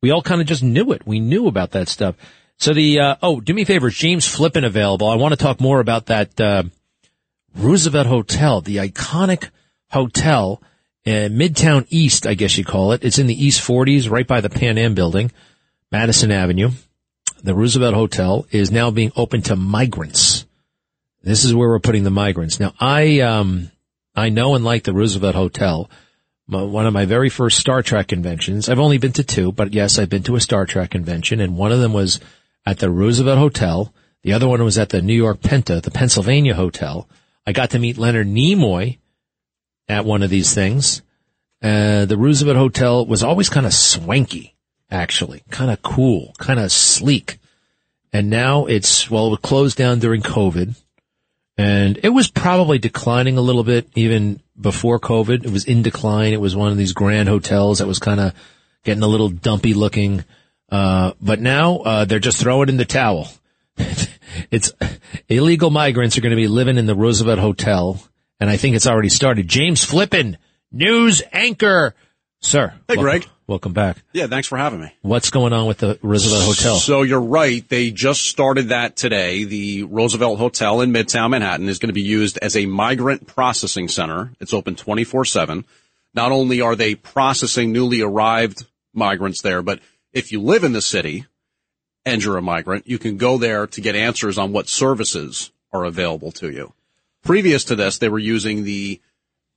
We all kind of just knew it. We knew about that stuff. So the, uh, oh, do me a favor. James Flippin available. I want to talk more about that, uh, Roosevelt Hotel, the iconic hotel uh, Midtown East, I guess you call it. It's in the East 40s, right by the Pan Am building, Madison Avenue. The Roosevelt Hotel is now being open to migrants. This is where we're putting the migrants. Now, I, um, I know and like the Roosevelt Hotel. One of my very first Star Trek conventions. I've only been to two, but yes, I've been to a Star Trek convention and one of them was at the Roosevelt Hotel. The other one was at the New York Penta, the Pennsylvania Hotel. I got to meet Leonard Nimoy at one of these things. Uh, the Roosevelt Hotel was always kind of swanky, actually, kind of cool, kind of sleek. And now it's, well, it closed down during COVID and it was probably declining a little bit even before COVID. It was in decline. It was one of these grand hotels that was kind of getting a little dumpy looking. Uh, but now, uh, they're just throwing in the towel. it's illegal migrants are going to be living in the Roosevelt Hotel. And I think it's already started. James Flippin, news anchor. Sir. Hey, welcome- Greg. Welcome back. Yeah, thanks for having me. What's going on with the Roosevelt Hotel? So you're right. They just started that today. The Roosevelt Hotel in Midtown Manhattan is going to be used as a migrant processing center. It's open 24-7. Not only are they processing newly arrived migrants there, but if you live in the city and you're a migrant, you can go there to get answers on what services are available to you. Previous to this, they were using the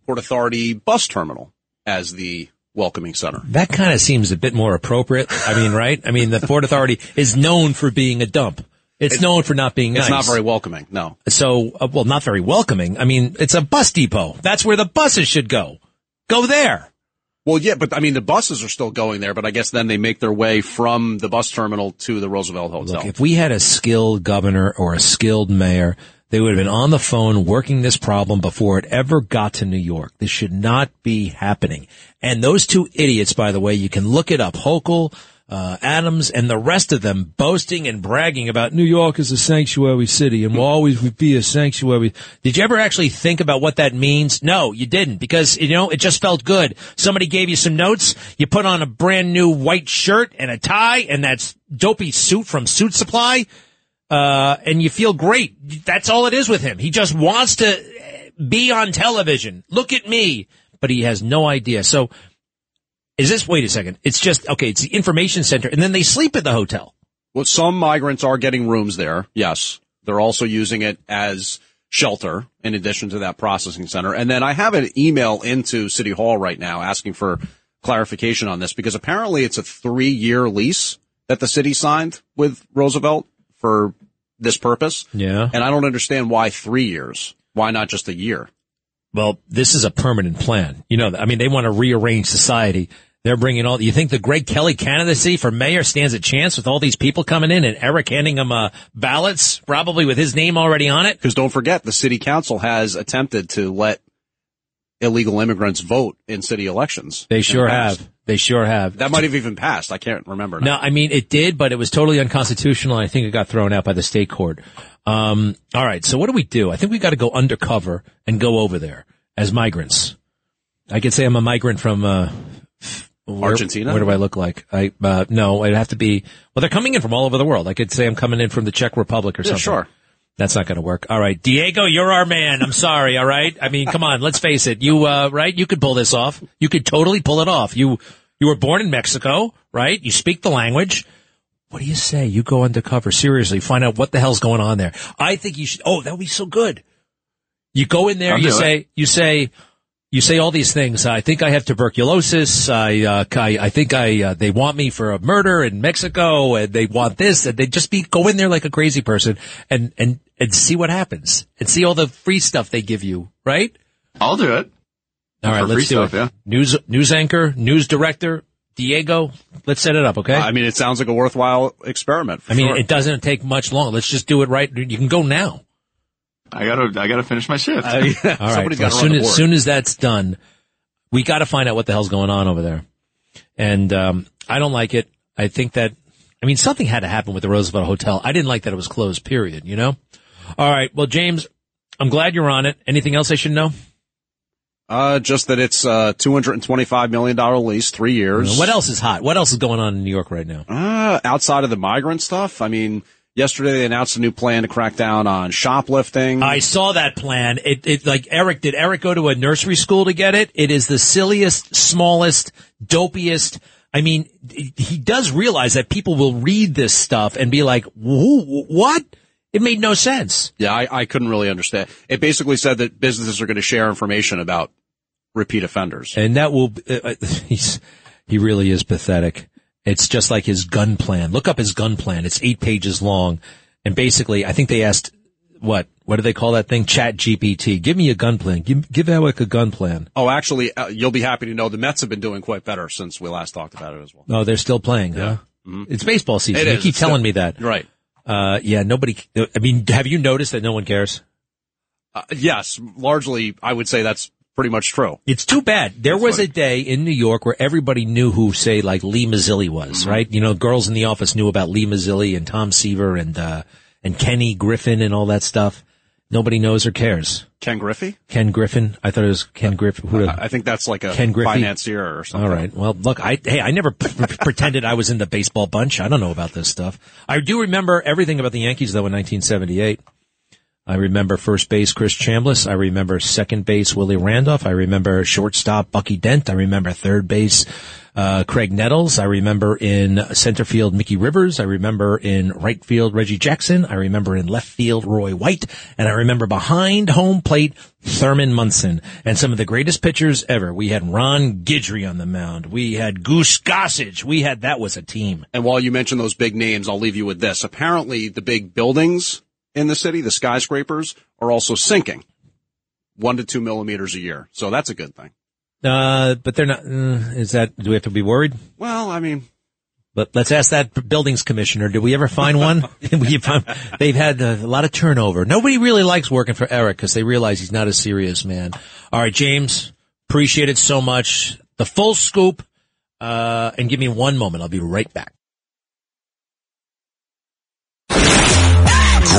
Port Authority bus terminal as the welcoming center. That kind of seems a bit more appropriate. I mean, right? I mean, the Port Authority is known for being a dump. It's, known for not being nice. It's not very welcoming. No. So, uh, well, not very welcoming. I mean, it's a bus depot. That's where the buses should go. Go there. Well, yeah, but I mean, the buses are still going there, but I guess then they make their way from the bus terminal to the Roosevelt Hotel. Look, if we had a skilled governor or a skilled mayor, they would have been on the phone working this problem before it ever got to New York. This should not be happening. And those two idiots, by the way, you can look it up. Hochul, uh, Adams, and the rest of them boasting and bragging about New York is a sanctuary city and will always be a sanctuary. Did you ever actually think about what that means? No, you didn't because, you know, it just felt good. Somebody gave you some notes. You put on a brand new white shirt and a tie and that dopey suit from Suit Supply uh, and you feel great. That's all it is with him. He just wants to be on television. Look at me. But he has no idea. So is this, wait a second. It's just, okay, it's the information center and then they sleep at the hotel. Well, some migrants are getting rooms there. Yes. They're also using it as shelter in addition to that processing center. And then I have an email into City Hall right now asking for clarification on this because apparently it's a three year lease that the city signed with Roosevelt for this purpose. Yeah. And I don't understand why three years. Why not just a year? Well, this is a permanent plan. You know, I mean, they want to rearrange society. They're bringing all, you think the Greg Kelly candidacy for mayor stands a chance with all these people coming in and Eric handing them, uh, ballots, probably with his name already on it? Because don't forget, the city council has attempted to let illegal immigrants vote in city elections. They sure have. They sure have. That might have even passed. I can't remember. No, I mean, it did, but it was totally unconstitutional. I think it got thrown out by the state court. Um, all right. So what do we do? I think we got to go undercover and go over there as migrants. I could say I'm a migrant from, uh, where- Argentina? Where do I look like? I, uh, no, I'd have to be, well, they're coming in from all over the world. I could say I'm coming in from the Czech Republic or Yeah, something. sure. That's not going to work. All right. Diego, you're our man. I'm sorry. All right. I mean, come on. Let's face it. You, uh, right? You could pull this off. You could totally pull it off. You, you were born in Mexico, right? You speak the language. What do you say? You go undercover. Seriously. Find out what the hell's going on there. I think you should. Oh, that would be so good. You go in there. I'll you do it. say, you say, you say all these things. I think I have tuberculosis. I, uh, I, I think I, uh, they want me for a murder in Mexico and they want this and they just be, go in there like a crazy person and, and, and see what happens and see all the free stuff they give you, right? I'll do it. All right, let's do stuff, it. yeah. News, news anchor, news director, Diego. Let's set it up, okay? I mean, it sounds like a worthwhile experiment. I mean, sure. it doesn't take much long. Let's just do it right. You can go now. I gotta, I gotta finish my shift. All right. Somebody's Well, as soon as, soon as that's done, we got to find out what the hell's going on over there. And um, I don't like it. I think that, I mean, something had to happen with the Roosevelt Hotel. I didn't like that it was closed. Period. You know. All right. Well, James, I'm glad you're on it. Anything else I should know? Uh, just that it's uh hundred and twenty-five million dollar lease, three years. What else is hot? What else is going on in New York right now? Uh, outside of the migrant stuff, I mean, yesterday they announced a new plan to crack down on shoplifting. I saw that plan. It, it, like Eric, did Eric go to a nursery school to get it? It is the silliest, smallest, dopiest. I mean, he does realize that people will read this stuff and be like, "Who? What? It made no sense. Yeah, I, I couldn't really understand. It basically said that businesses are going to share information about repeat offenders. And that will, uh, uh, he's, he really is pathetic. It's just like his gun plan. Look up his gun plan. It's eight pages long. And basically, I think they asked, what, what do they call that thing? Chat GPT. Give me a gun plan. Give, give Alec a gun plan. Oh, actually, uh, you'll be happy to know the Mets have been doing quite better since we last talked about it as well. No, they're still playing, huh? It's baseball season. It They is. keep It's telling still- me that. Right. Uh, yeah, nobody, I mean, have you noticed that no one cares? Uh, yes, largely, I would say that's pretty much true. It's too bad. There was a day in New York where everybody knew who, say, like Lee Mazzilli was, Mm-hmm. right? You know, girls in the office knew about Lee Mazzilli and Tom Seaver and, uh, and Kenny Griffin and all that stuff. Nobody knows or cares. Ken Griffey? Ken Griffin. I thought it was Ken Griffin. Who I think that's like a Ken Griffey? financier or something. All right. Well, look, I hey, I never p- pretended I was in the baseball bunch. I don't know about this stuff. I do remember everything about the Yankees though in 1978. I remember first base Chris Chambliss. I remember second base Willie Randolph. I remember shortstop Bucky Dent. I remember third base uh, Graig Nettles. I remember in center field Mickey Rivers. I remember in right field Reggie Jackson. I remember in left field Roy White. And I remember behind home plate Thurman Munson. And some of the greatest pitchers ever. We had Ron Guidry on the mound. We had Goose Gossage. We had, that was a team. And while you mention those big names, I'll leave you with this. Apparently, the big buildings in the city, the skyscrapers, are also sinking one to two millimeters a year. So that's a good thing. Uh, but they're not, uh, is that, do we have to be worried? Well, I mean, But let's ask that buildings commissioner. Did we ever find one? they've had a, lot of turnover. Nobody really likes working for Eric because they realize he's not a serious man. All right, James, appreciate it so much. The full scoop, uh, and give me one moment. I'll be right back.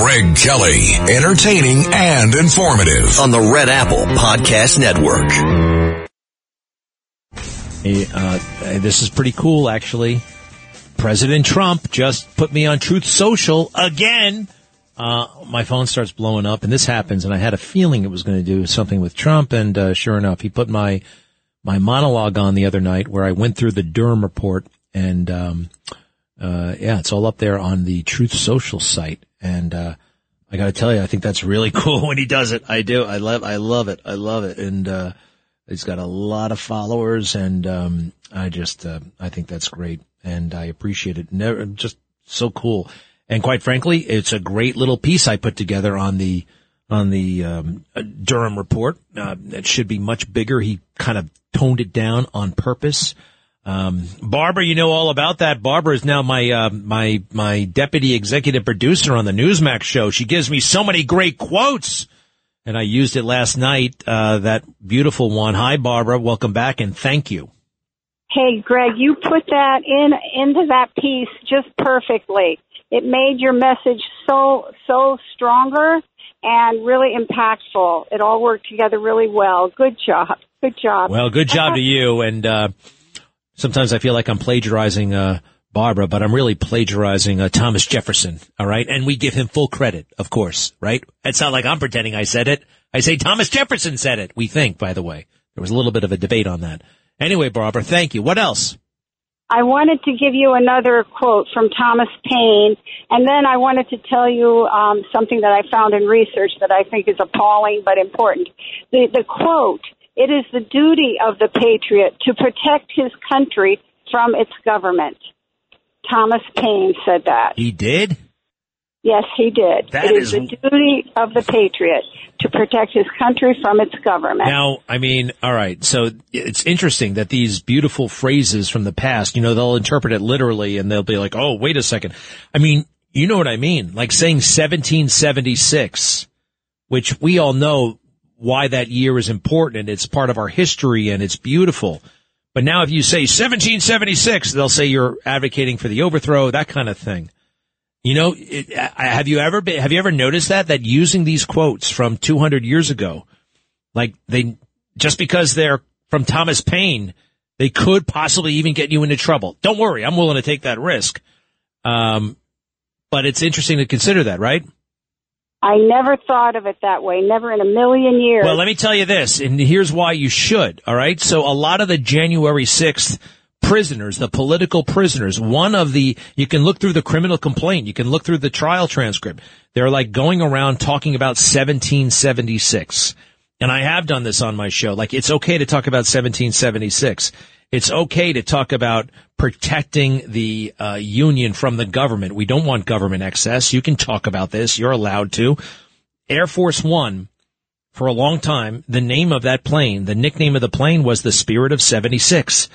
Greg Kelly, entertaining and informative. On the Red Apple Podcast Network. Hey, uh, this is pretty cool, actually. President Trump just put me on Truth Social again. Uh, my phone starts blowing up, and this happens, and I had a feeling it was going to do something with Trump, and uh, sure enough, he put my my monologue on the other night where I went through the Durham report, and um, uh, yeah, it's all up there on the Truth Social site, and uh, I got to tell you, I think that's really cool when he does it. I do. I love. I love it. I love it, and. uh He's got a lot of followers, and um, I just uh, I think that's great, and I appreciate it. Never, just so cool, and quite frankly, it's a great little piece I put together on the on the um, uh, Durham report. Uh, it should be much bigger. He kind of toned it down on purpose. Um, Barbara, you know all about that. Barbara is now my uh, my my deputy executive producer on the Newsmax show. She gives me so many great quotes and I used it last night. Uh, that beautiful one. Hi, Barbara. Welcome back, and thank you. Hey, Greg, you put that in into that piece just perfectly. It made your message so so stronger and really impactful. It all worked together really well. Good job. Good job. Well, good job to you. And uh, sometimes I feel like I'm plagiarizing uh, Barbara, but I'm really plagiarizing uh, Thomas Jefferson. All right, and we give him full credit, of course. Right? It's not like I'm pretending I said it. I say Thomas Jefferson said it. We think, by the way, there was a little bit of a debate on that. Anyway, Barbara, thank you. What else? I wanted to give you another quote from Thomas Paine, and then I wanted to tell you um, something that I found in research that I think is appalling but important. The, the quote, it is the duty of the patriot to protect his country from its government. Thomas Paine said that. He did? Yes, he did. That it is, is- the duty of the patriot to protect his country from its government. Now, I mean, all right. So it's interesting that these beautiful phrases from the past, you know, they'll interpret it literally and they'll be like, oh, wait a second. I mean, you know what I mean? Like saying 1776, which we all know why that year is important and it's part of our history and it's beautiful. But now if you say 1776, they'll say you're advocating for the overthrow, that kind of thing. You know, it, have you ever been, have you ever noticed that, that using these quotes from 200 years ago, like they, just because they're from Thomas Paine, they could possibly even get you into trouble. Don't worry. I'm willing to take that risk. Um, but it's interesting to consider that, right? I never thought of it that way. Never in a million years. Well, let me tell you this, and here's why you should. All right. So a lot of the January 6th prisoners, the political prisoners, one of the, you can look through the criminal complaint. You can look through the trial transcript. They're like going around talking about 1776. And I have done this on my show. Like it's okay to talk about 1776. It's okay to talk about protecting the uh, union from the government. We don't want government excess. You can talk about this. You're allowed to. Air Force One, for a long time, the name of that plane, the nickname of the plane was the Spirit of 76.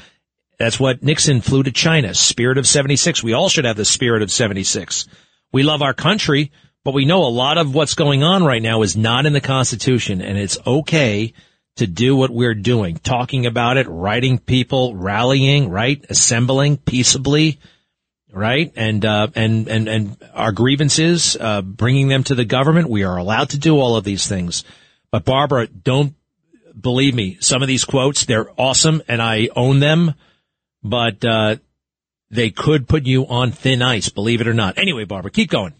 That's what Nixon flew to China, Spirit of 76. We all should have the Spirit of 76. We love our country, but we know a lot of what's going on right now is not in the Constitution, and it's okay to do what we're doing, talking about it, writing people, rallying, right, assembling peaceably, right, and uh, and and and our grievances, uh, bringing them to the government. We are allowed to do all of these things, but Barbara, don't believe me. Some of these quotes, they're awesome, and I own them, but uh, they could put you on thin ice. Believe it or not. Anyway, Barbara, keep going.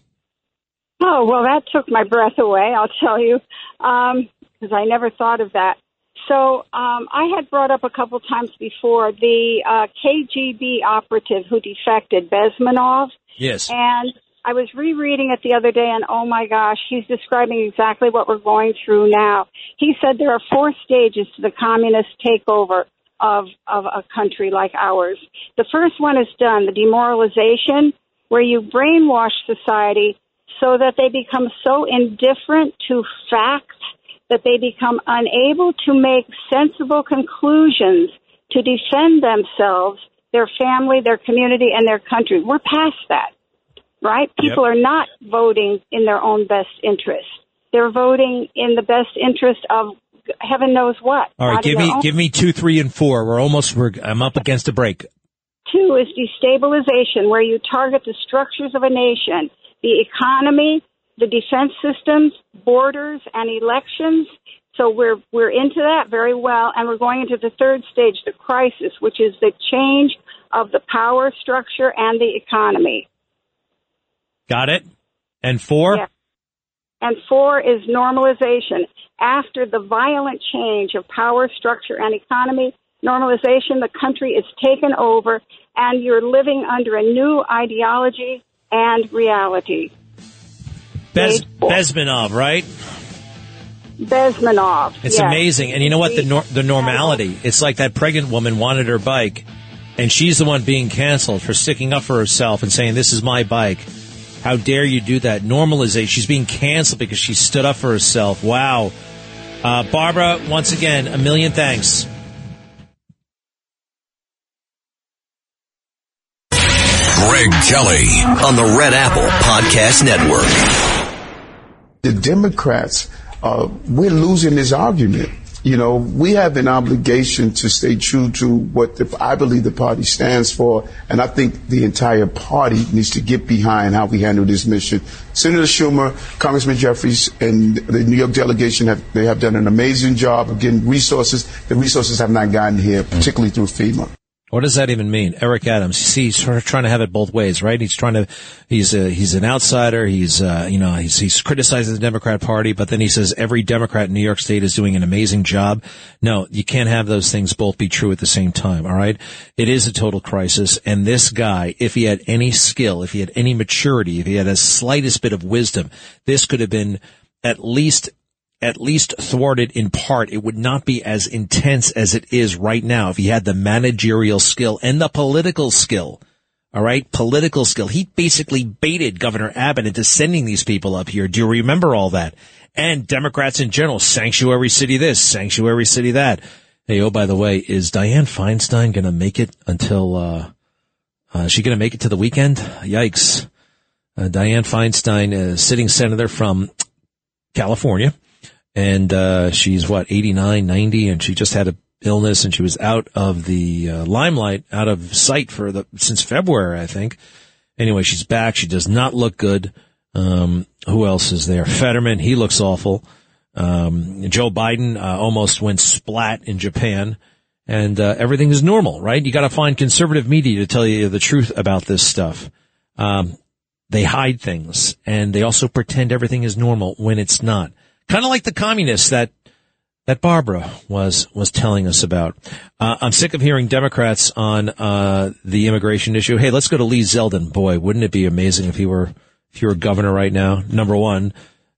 Oh, well, that took my breath away, I'll tell you, because I never thought of that. So um, I had brought up a couple times before the uh, KGB operative who defected, Bezmenov. Yes. And I was rereading it the other day, and oh my gosh, he's describing exactly what we're going through now. He said there are four stages to the communist takeover of of a country like ours. The first one is done, the demoralization, where you brainwash society so that they become so indifferent to facts that they become unable to make sensible conclusions to defend themselves, their family, their community, and their country. We're past that, right? People are not voting in their own best interest. They're voting in the best interest of heaven knows what. All right, give me own- give me two, three, and four. We're almost. We're, I'm up against a break. Two is destabilization, where you target the structures of a nation, the economy, the defense systems, borders, and elections. So we're we're into that very well, and we're going into the third stage, the crisis, which is the change of the power structure and the economy. Got it. And four. Yeah. And four is normalization. After the violent change of power structure and economy, normalization, the country is taken over, and you're living under a new ideology and reality. Bez, Bezmenov, right? Bezmenov. It's yes. amazing. And you know what? The nor- the normality. It's like that pregnant woman wanted her bike, and she's the one being canceled for sticking up for herself and saying, "This is my bike." How dare you do that? Normalization. She's being canceled because she stood up for herself. Wow. Uh, Barbara, once again, a million thanks. Greg Kelly on the Red Apple Podcast Network. The Democrats, uh, we're losing this argument. You know, we have an obligation to stay true to what the, I believe the party stands for, and I think the entire party needs to get behind how we handle this mission. Senator Schumer, Congressman Jeffries, and the New York delegation have they have done an amazing job of getting resources. The resources have not gotten here, particularly through FEMA. What does that even mean? Eric Adams. See, he's trying to have it both ways, right? He's trying to, he's a, he's an outsider. He's, uh, you know, he's, he's criticizing the Democrat party, but then he says every Democrat in New York State is doing an amazing job. No, you can't have those things both be true at the same time. All right. It is a total crisis. And this guy, if he had any skill, if he had any maturity, if he had a slightest bit of wisdom, this could have been at least at least thwarted in part. It would not be as intense as it is right now if he had the managerial skill and the political skill. All right. Political skill. He basically baited Governor Abbott into sending these people up here. Do you remember all that? And Democrats in general, sanctuary city this, sanctuary city that. Hey, oh, by the way, is Dianne Feinstein going to make it until, uh, uh, she going to make it to the weekend? Yikes. Uh, Dianne Feinstein, uh, sitting senator from California and uh, she's what 89 90 and she just had a illness and she was out of the uh, limelight out of sight for the since february i think. Anyway she's back. She does not look good. Um, who else is there? Fetterman he looks awful. Um, joe biden uh, almost went splat in japan. And uh, everything is normal right? You got to find conservative media to tell you the truth about this stuff. Um, they hide things and they also pretend everything is normal when it's not kind of like the communists that that Barbara was was telling us about. Uh, I'm sick of hearing Democrats on uh, the immigration issue. Hey, let's go to Lee Zeldin. Boy, wouldn't it be amazing if he were if he were governor right now? Number one,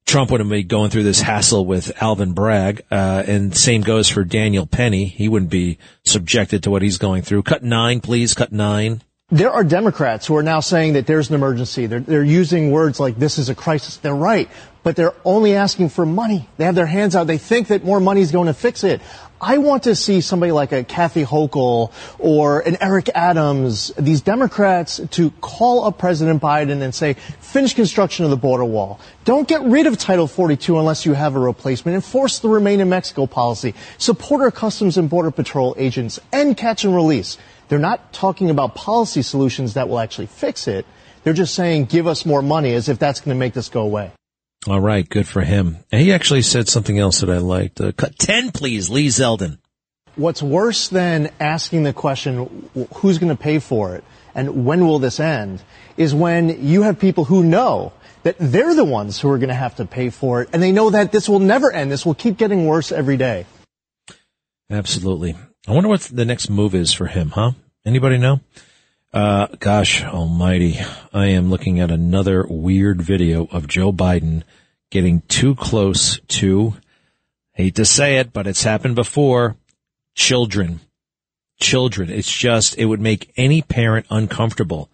Trump wouldn't be going through this hassle with Alvin Bragg, uh, and same goes for Daniel Penny. He wouldn't be subjected to what he's going through. Cut nine, please. Cut nine. There are Democrats who are now saying that there's an emergency. They're, they're using words like this is a crisis. They're right, but they're only asking for money. They have their hands out. They think that more money is going to fix it. I want to see somebody like a Kathy Hochul or an Eric Adams, these Democrats, to call up President Biden and say, finish construction of the border wall. Don't get rid of Title 42 unless you have a replacement. Enforce the Remain in Mexico policy. Support our Customs and Border Patrol agents and catch and release. They're not talking about policy solutions that will actually fix it. They're just saying, give us more money as if that's going to make this go away. All right, good for him. And he actually said something else that I liked. Uh, cut 10, please, Lee Zeldin. What's worse than asking the question, who's going to pay for it and when will this end, is when you have people who know that they're the ones who are going to have to pay for it and they know that this will never end. This will keep getting worse every day. Absolutely. I wonder what the next move is for him, huh? Anybody know? Uh, gosh almighty. I am looking at another weird video of Joe Biden getting too close to, hate to say it, but it's happened before, children. Children. It's just, it would make any parent uncomfortable.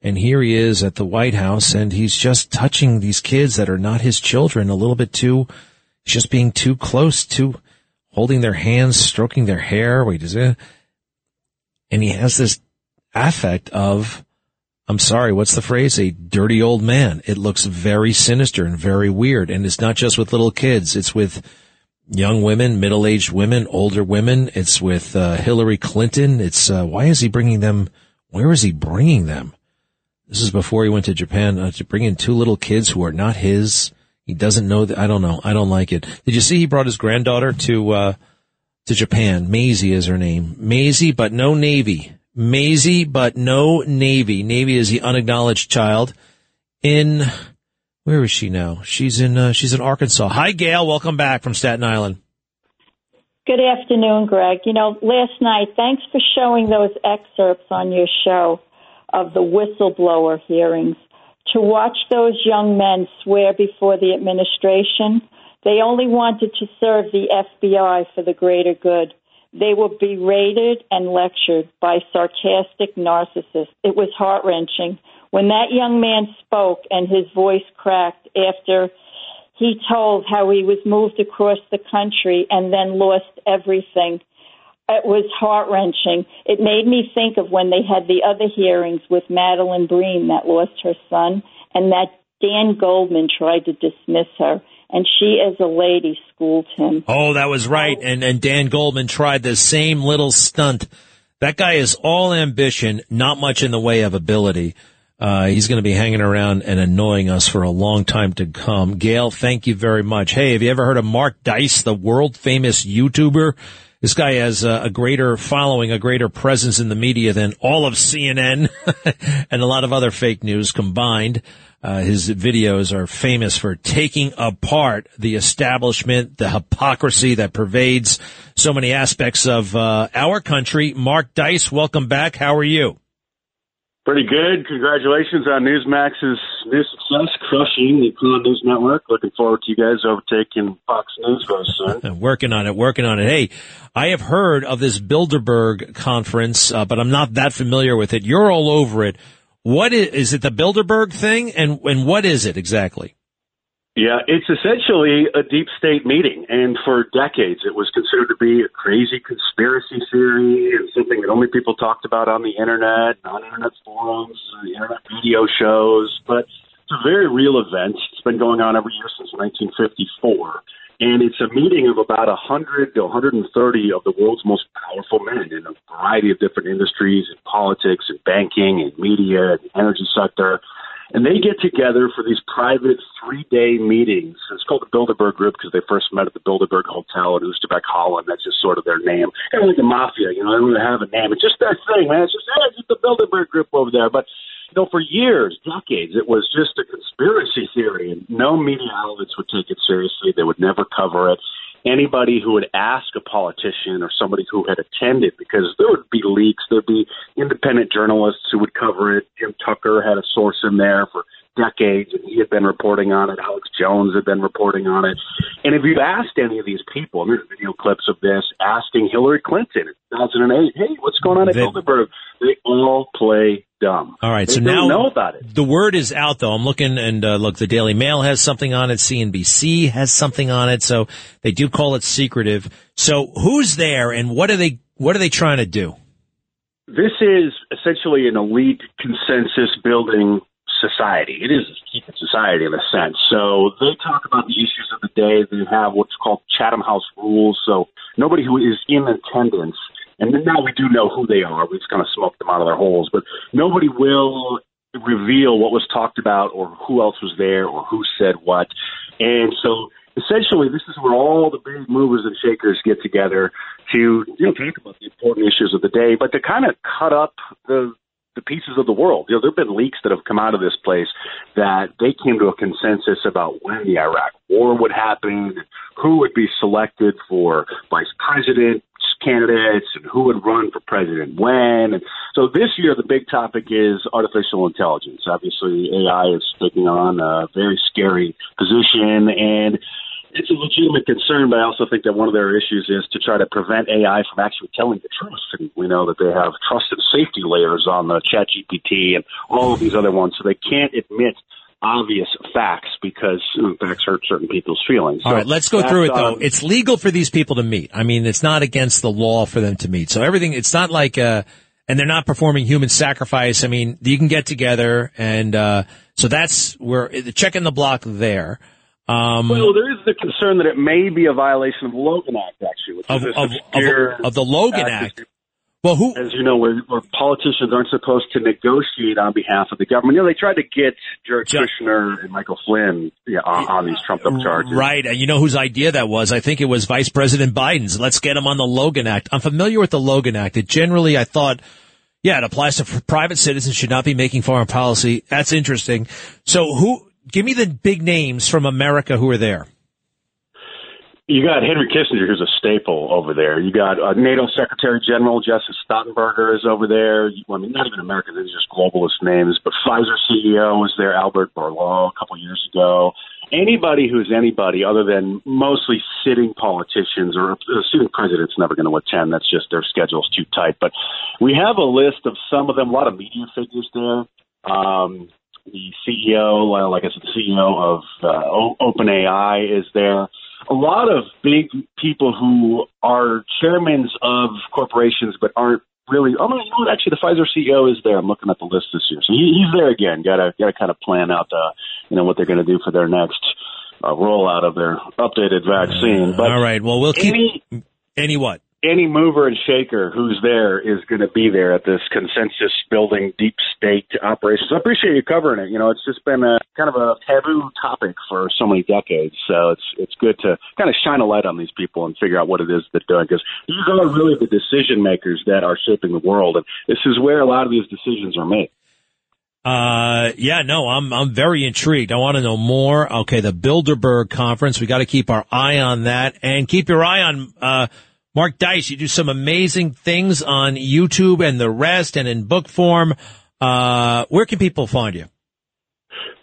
And here he is at the White House and he's just touching these kids that are not his children a little bit too, just being too close to holding their hands, stroking their hair. Wait, is it? And he has this affect of, I'm sorry, what's the phrase? A dirty old man. It looks very sinister and very weird. And it's not just with little kids. It's with young women, middle-aged women, older women. It's with uh, Hillary Clinton. It's, uh, why is he bringing them? Where is he bringing them? This is before he went to Japan uh, to bring in two little kids who are not his. He doesn't know that. I don't know. I don't like it. Did you see he brought his granddaughter to, uh, to Japan? Maisie is her name. Maisie, but no Navy. Maisie, but no Navy. Navy is the unacknowledged child in, where is she now? She's in, uh, she's in Arkansas. Hi, Gail. Welcome back from Staten Island. Good afternoon, Greg. You know, last night, thanks for showing those excerpts on your show of the whistleblower hearings. To watch those young men swear before the administration, they only wanted to serve the FBI for the greater good. They were berated and lectured by sarcastic narcissists. It was heart wrenching. When that young man spoke and his voice cracked after he told how he was moved across the country and then lost everything, it was heart wrenching. It made me think of when they had the other hearings with Madeline Breen that lost her son and that Dan Goldman tried to dismiss her and she as a lady schooled him. Oh, that was right. And, and Dan Goldman tried the same little stunt. That guy is all ambition, not much in the way of ability. Uh, he's going to be hanging around and annoying us for a long time to come. Gail, thank you very much. Hey, have you ever heard of Mark Dice, the world famous YouTuber? This guy has a, a greater following, a greater presence in the media than all of CNN and a lot of other fake news combined. Uh, his videos are famous for taking apart the establishment, the hypocrisy that pervades so many aspects of uh, our country. Mark Dice, welcome back. How are you? Pretty good. Congratulations on Newsmax's new success, crushing the Clinton News Network. Looking forward to you guys overtaking Fox News very soon. working on it, working on it. Hey, I have heard of this Bilderberg conference, uh, but I'm not that familiar with it. You're all over it. What is, is it the Bilderberg thing and, and what is it exactly? Yeah, it's essentially a deep state meeting, and for decades it was considered to be a crazy conspiracy theory and something that only people talked about on the internet, on uh, internet forums, internet video shows. But it's a very real event. It's been going on every year since 1954, and it's a meeting of about 100 to 130 of the world's most powerful men in a variety of different industries, in politics, in banking, in media, in the energy sector. And they get together for these private three day meetings. It's called the Bilderberg Group because they first met at the Bilderberg Hotel in Oosterbeek, Holland. That's just sort of their name. Kind of like the mafia, you know, they don't really have a name. It's just their thing, man. It's just, hey, it's just the Bilderberg Group over there. But, you know, for years, decades, it was just a conspiracy theory, and no media outlets would take it seriously. They would never cover it anybody who would ask a politician or somebody who had attended because there would be leaks, there'd be independent journalists who would cover it. Jim Tucker had a source in there for decades, and he had been reporting on it. Alex Jones had been reporting on it. And if you asked any of these people, and there's video clips of this, asking Hillary Clinton in 2008, hey, what's going on at They- Bilderberg? They all play dumb. All right, They so now know about it. the word is out though. I'm looking and uh, look, the Daily Mail has something on it. CNBC has something on it. So they do call it secretive. So who's there and what are they? What are they trying to do? This is essentially an elite consensus building society. It is a secret society in a sense. So they talk about the issues of the day. They have what's called Chatham House rules. So nobody who is in attendance, and now we do know who they are. We just kind of smoked them out of their holes, but nobody will reveal what was talked about or who else was there or who said what. And so essentially this is where all the big movers and shakers get together to you know talk about the important issues of the day, but to kind of cut up the the pieces of the world. You know, there have been leaks that have come out of this place that they came to a consensus about when the Iraq war would happen, who would be selected for vice president candidates, and who would run for president when. And so this year, the big topic is artificial intelligence. Obviously, AI is taking on a very scary position, and it's a legitimate concern, but I also think that one of their issues is to try to prevent AI from actually telling the truth. And we know that they have trusted safety layers on the ChatGPT and all of these other ones, so they can't admit obvious facts because facts hurt certain people's feelings. All So right, let's go through it though. um, It's legal for these people to meet. I mean, it's not against the law for them to meet. So everything, it's not like, uh, and they're not performing human sacrifice. I mean, you can get together and, uh, so that's where the check in the block there. Um, well, there is the concern that it may be a violation of the Logan Act, actually, which of, is of, of, of the Logan Act. Well, who? As you know, where, where politicians aren't supposed to negotiate on behalf of the government. You know, they tried to get Jared Kushner and Michael Flynn yeah, on, on these trumped-up charges. Right. And you know whose idea that was? I think it was Vice President Biden's. Let's get him on the Logan Act. I'm familiar with the Logan Act. It generally, I thought, yeah, it applies to private citizens should not be making foreign policy. That's interesting. So who, give me the big names from America who are there. You got Henry Kissinger, who's a staple over there. You got uh, NATO Secretary General Joseph Stoltenberger is over there. I mean, not even Americans; these are just globalist names. But Pfizer CEO was there, Albert Bourla, a couple years ago. Anybody who's anybody other than mostly sitting politicians or a sitting president's never going to attend. That's just their schedule's too tight. But we have a list of some of them. A lot of media figures there. Um, the CEO, like I said, the CEO of uh, OpenAI is there. A lot of big people who are chairmen of corporations but aren't really. Oh no, you know what? Actually, the Pfizer CEO is there. I'm looking at the list this year, so he, he's there again. Got to got to kind of plan out, uh, you know, what they're going to do for their next uh, rollout of their updated vaccine. But All right. Well, we'll keep any any what? Any mover and shaker who's there is going to be there at this consensus building deep state operations. I appreciate you covering it. You know, it's just been a kind of a taboo topic for so many decades. So it's it's good to kind of shine a light on these people and figure out what it is they're doing because these are really the decision makers that are shaping the world, and this is where a lot of these decisions are made. Uh, yeah, no, I'm, I'm very intrigued. I want to know more. Okay. The Bilderberg conference. We got to keep our eye on that and keep your eye on, uh, Mark Dice. You do some amazing things on YouTube and the rest and in book form. Uh, where can people find you?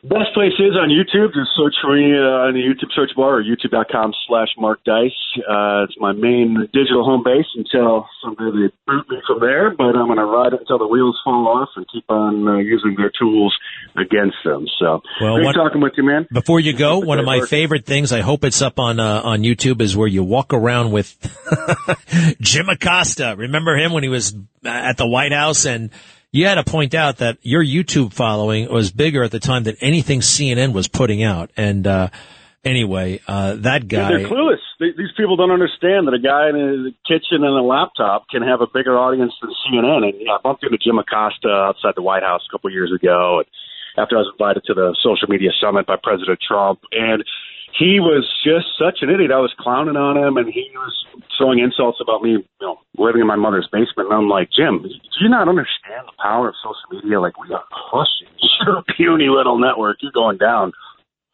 Best place is on YouTube. Just search for me uh, in the YouTube search bar or youtube.com slash Mark Dice. Uh, it's my main digital home base until someday they boot me from there, but I'm going to ride it until the wheels fall off and keep on uh, using their tools against them. So, Well, great what- talking with you, man. Before you go, one of my work. favorite things, I hope it's up on, uh, on YouTube is where you walk around with Jim Acosta. Remember him when he was at the White House and you had to point out that your YouTube following was bigger at the time than anything CNN was putting out. And, uh, anyway, uh, that guy. They're clueless. They, these people don't understand that a guy in a kitchen and a laptop can have a bigger audience than CNN. And yeah, I bumped into Jim Acosta outside the White House a couple years ago, and after I was invited to the social media summit by President Trump, and he was just such an idiot. I was clowning on him, and he was throwing insults about me, you know, living in my mother's basement. And I'm like, Jim, do you not understand the power of social media? Like, we are crushing your puny little network. You're going down.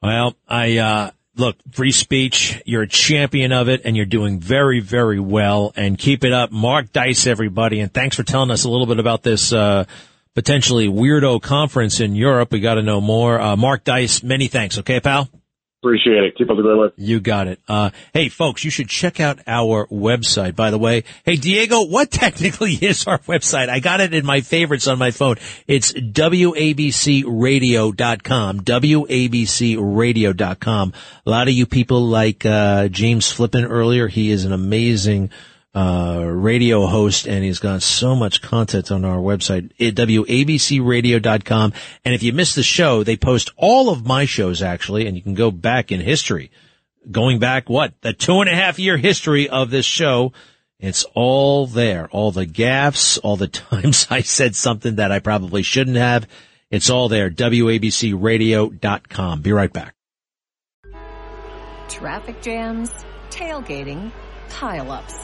Well, I, uh, look, free speech, you're a champion of it and you're doing very, very well and keep it up. Mark Dice, everybody. And thanks for telling us a little bit about this, uh, potentially weirdo conference in Europe. We got to know more. Uh, Mark Dice, many thanks. Okay, pal. Appreciate it. Keep up the great work. You got it. Uh, hey, folks, you should check out our website, by the way. Hey, Diego, what technically is our website? I got it in my favorites on my phone. It's WABCradio.com. WABCradio.com. A lot of you people like, uh, James Flippin earlier. He is an amazing, uh, radio host and he's got so much content on our website at WABCradio.com. And if you missed the show, they post all of my shows actually, and you can go back in history. Going back, what? The two and a half year history of this show. It's all there. All the gaffes, all the times I said something that I probably shouldn't have. It's all there. WABCradio.com. Be right back. Traffic jams, tailgating, pileups.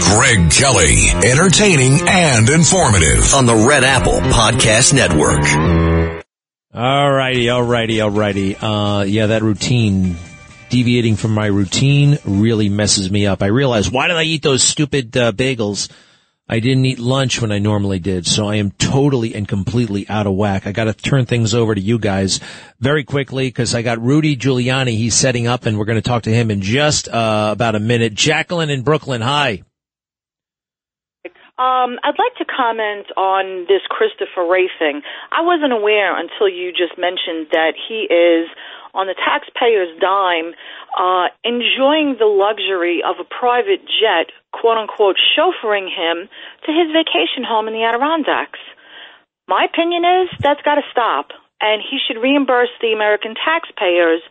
Greg Kelly, entertaining and informative on the Red Apple Podcast Network. All righty, all righty, all righty. Uh, yeah, that routine, deviating from my routine really messes me up. I realize, why did I eat those stupid uh, bagels? I didn't eat lunch when I normally did, so I am totally and completely out of whack. I got to turn things over to you guys very quickly because I got Rudy Giuliani. He's setting up, and we're going to talk to him in just uh, about a minute. Jacqueline in Brooklyn, hi. Um, I'd like to comment on this Christopher Wray thing. I wasn't aware until you just mentioned that he is on the taxpayer's dime, uh, enjoying the luxury of a private jet, quote unquote, chauffeuring him to his vacation home in the Adirondacks. My opinion is that's got to stop, and he should reimburse the American taxpayers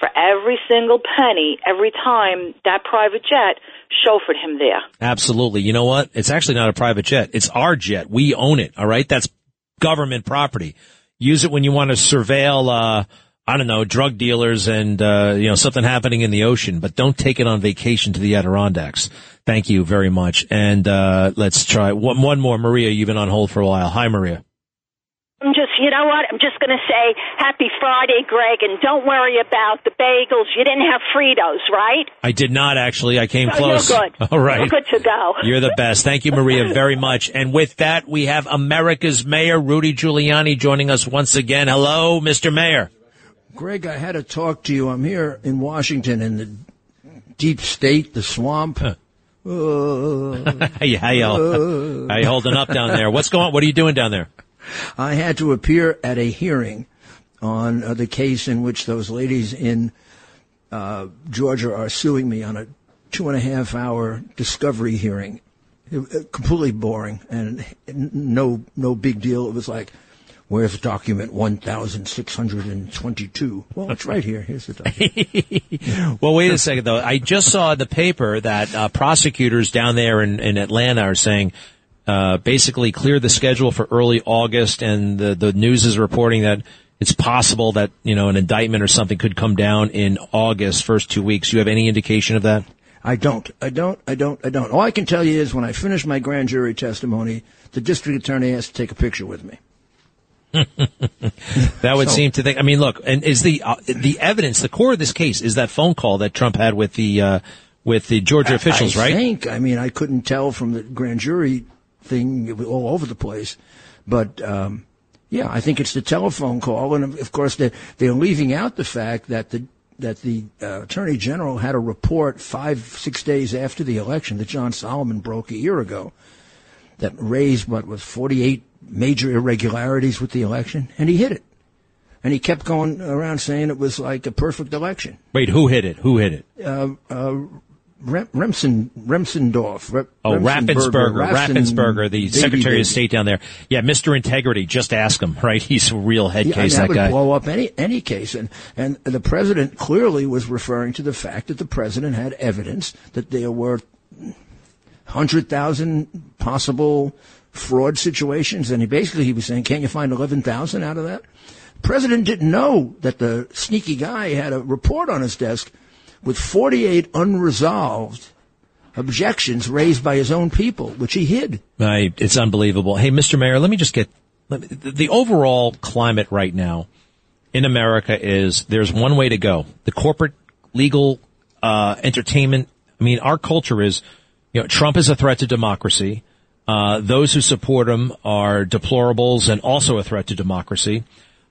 for every single penny every time that private jet chauffeured him there. Absolutely. You know what? It's actually not a private jet. It's our jet. We own it. All right. That's government property. Use it when you want to surveil, uh, I don't know, drug dealers and, uh, you know, something happening in the ocean, but don't take it on vacation to the Adirondacks. Thank you very much. And, uh, let's try one, one more. Maria, you've been on hold for a while. Hi, Maria. I'm just, you know what? I'm just going to say happy Friday, Greg, and don't worry about the bagels. You didn't have Fritos, right? I did not actually. I came Oh, close. You're good. All right. You're good to go. You're the best. Thank you, Maria, very much. And with that, we have America's Mayor, Rudy Giuliani, joining us once again. Hello, Mr. Mayor. Greg, I had to talk to you. I'm here in Washington in the deep state, the swamp. Uh, how you, how you, how you holding up down there? What's going on? What are you doing down there? I had to appear at a hearing on uh, the case in which those ladies in uh, Georgia are suing me on a two and a half hour discovery hearing. It, uh, completely boring and no no big deal. It was like, where's document one thousand six hundred and twenty two? Well, it's right here. Here's the document. well, wait a second though. I just saw the paper that uh, prosecutors down there in, in Atlanta are saying uh, basically clear the schedule for early August, and the the news is reporting that it's possible that you know an indictment or something could come down in August, first two weeks. You have any indication of that? I don't. I don't. I don't. I don't. All I can tell you is when I finish my grand jury testimony, the district attorney has to take a picture with me. that would So- seem to think. I mean, look, and is the uh, the evidence the core of this case is that phone call that Trump had with the uh, with the Georgia officials, I right? think. I mean, I couldn't tell from the grand jury thing. All over the place. But, um, yeah, I think it's the telephone call. And of course, they're, they're leaving out the fact that the, that the uh, attorney general had a report five, six days after the election that John Solomon broke a year ago that raised what was 48 major irregularities with the election. And he hit it. And he kept going around saying it was like a perfect election. Wait, who hit it? Who hit it? Uh, uh, Rem- Remsen, Remsendorf. Re- Oh, Raffensperger, Raffen- Raffensperger, the Secretary baby. of State down there. Yeah, Mr. Integrity. Just ask him, right? He's a real head Yeah, case, that that would guy. blow up any any case, and and the president clearly was referring to the fact that the president had evidence that there were hundred thousand possible fraud situations, and he basically he was saying, "Can't you find eleven thousand out of that?" The President didn't know that the sneaky guy had a report on his desk with 48 unresolved objections raised by his own people, which he hid. I, it's unbelievable. Hey, Mr. Mayor, let me just get me, the overall climate right now in America is there's one way to go. The corporate, legal, uh, entertainment. I mean, our culture is, you know, Trump is a threat to democracy. Uh, those who support him are deplorables and also a threat to democracy.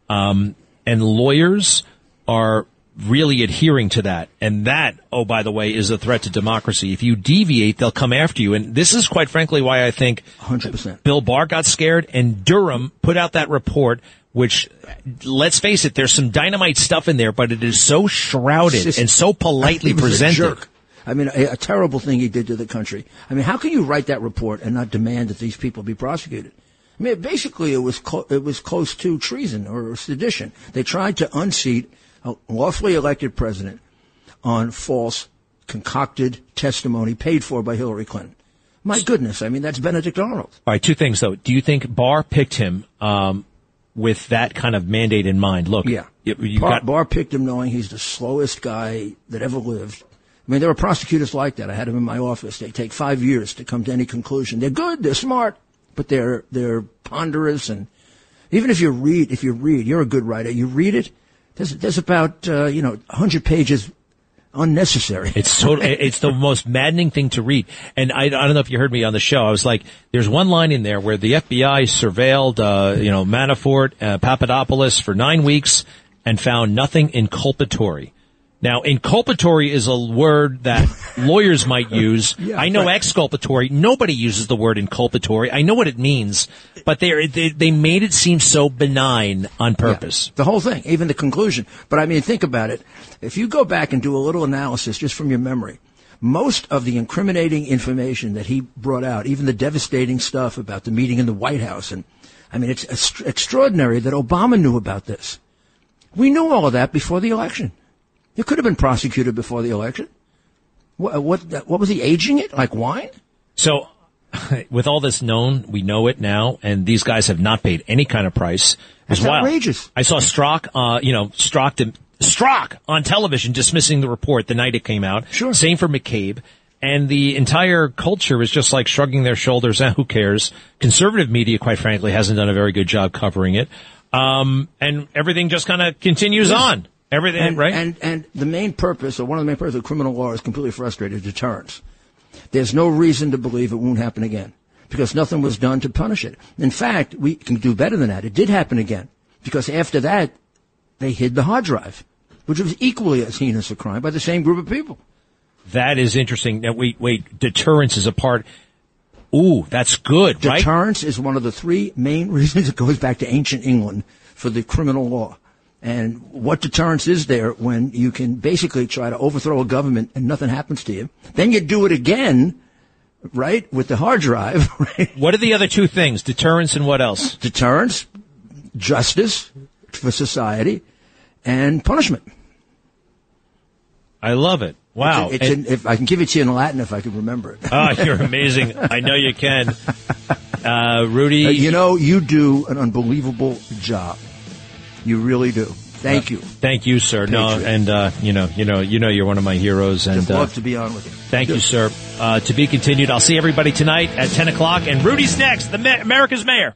Um, and lawyers are really adhering to that. And that, oh, by the way, is a threat to democracy. If you deviate, they'll come after you. And this is quite frankly why I think 100%. Bill Barr got scared and Durham put out that report, which let's face it, there's some dynamite stuff in there, but it is so shrouded and so politely He was a presented. jerk. I mean, a, a terrible thing he did to the country. I mean, how can you write that report and not demand that these people be prosecuted? I mean, basically, it was clo- it was close to treason or sedition. They tried to unseat lawfully elected president on false, concocted testimony paid for by Hillary Clinton. My goodness, I mean, that's Benedict Arnold. All right, two things though. Do you think Barr picked him um, with that kind of mandate in mind? Look, Yeah. you, you Barr, got Barr picked him knowing he's the slowest guy that ever lived. I mean, there are prosecutors like that. I had them in my office. They take five years to come to any conclusion. They're good, they're smart, but they're they're ponderous. And even if you read, if you read, you're a good writer. You read it. There's there's about uh, you know 100 pages unnecessary. It's totally, it's the most maddening thing to read. And I, I don't know if you heard me on the show. I was like, there's one line in there where the FBI surveilled, uh, you know, Manafort, uh, Papadopoulos for nine weeks and found nothing inculpatory. Now, inculpatory is a word that lawyers might use. Yeah, I know right. exculpatory. Nobody uses the word inculpatory. I know what it means, but they they, they made it seem so benign on purpose. The whole thing, even the conclusion. But I mean, think about it. If you go back and do a little analysis just from your memory, most of the incriminating information that he brought out, even the devastating stuff about the meeting in the White House, and I mean, it's ex- extraordinary that Obama knew about this. We knew all of that before the election. It could have been prosecuted before the election. What, what, what was he aging it like wine? So, with all this known, we know it now, and these guys have not paid any kind of price. It was That's outrageous. I saw Strock, uh, you know, Strzok, to, Strzok on television dismissing the report the night it came out. Sure. Same for McCabe. And the entire culture is just like shrugging their shoulders. Eh, who cares? Conservative media, quite frankly, hasn't done a very good job covering it. Um, and everything just kind of continues on. Everything, and, right? And and the main purpose, or one of the main purposes of criminal law, is completely frustrated deterrence. There's no reason to believe it won't happen again because nothing was done to punish it. In fact, we can do better than that. It did happen again because after that, they hid the hard drive, which was equally as heinous a crime by the same group of people. that is interesting. Now, wait, wait. Deterrence is a part. Ooh, that's good, right? Deterrence is one of the three main reasons it goes back to ancient England for the criminal law. And what deterrence is there when you can basically try to overthrow a government and nothing happens to you? Then you do it again, right, with the hard drive, right? What are the other two things? Deterrence and what else? Deterrence, justice for society, and punishment. I love it. Wow. It's, it's if I can give it to you in Latin if I can remember it. Ah, you're amazing. I know you can. Uh, Rudy. Uh, you know, you do an unbelievable job. You really do. Thank you. Thank you, sir. No, and uh, you know, you know, you know, you're one of my heroes, and uh, love to be on with you. thank you, sir. Uh, to be continued. I'll see everybody tonight at ten o'clock, and Rudy's next. The Ma- America's mayor.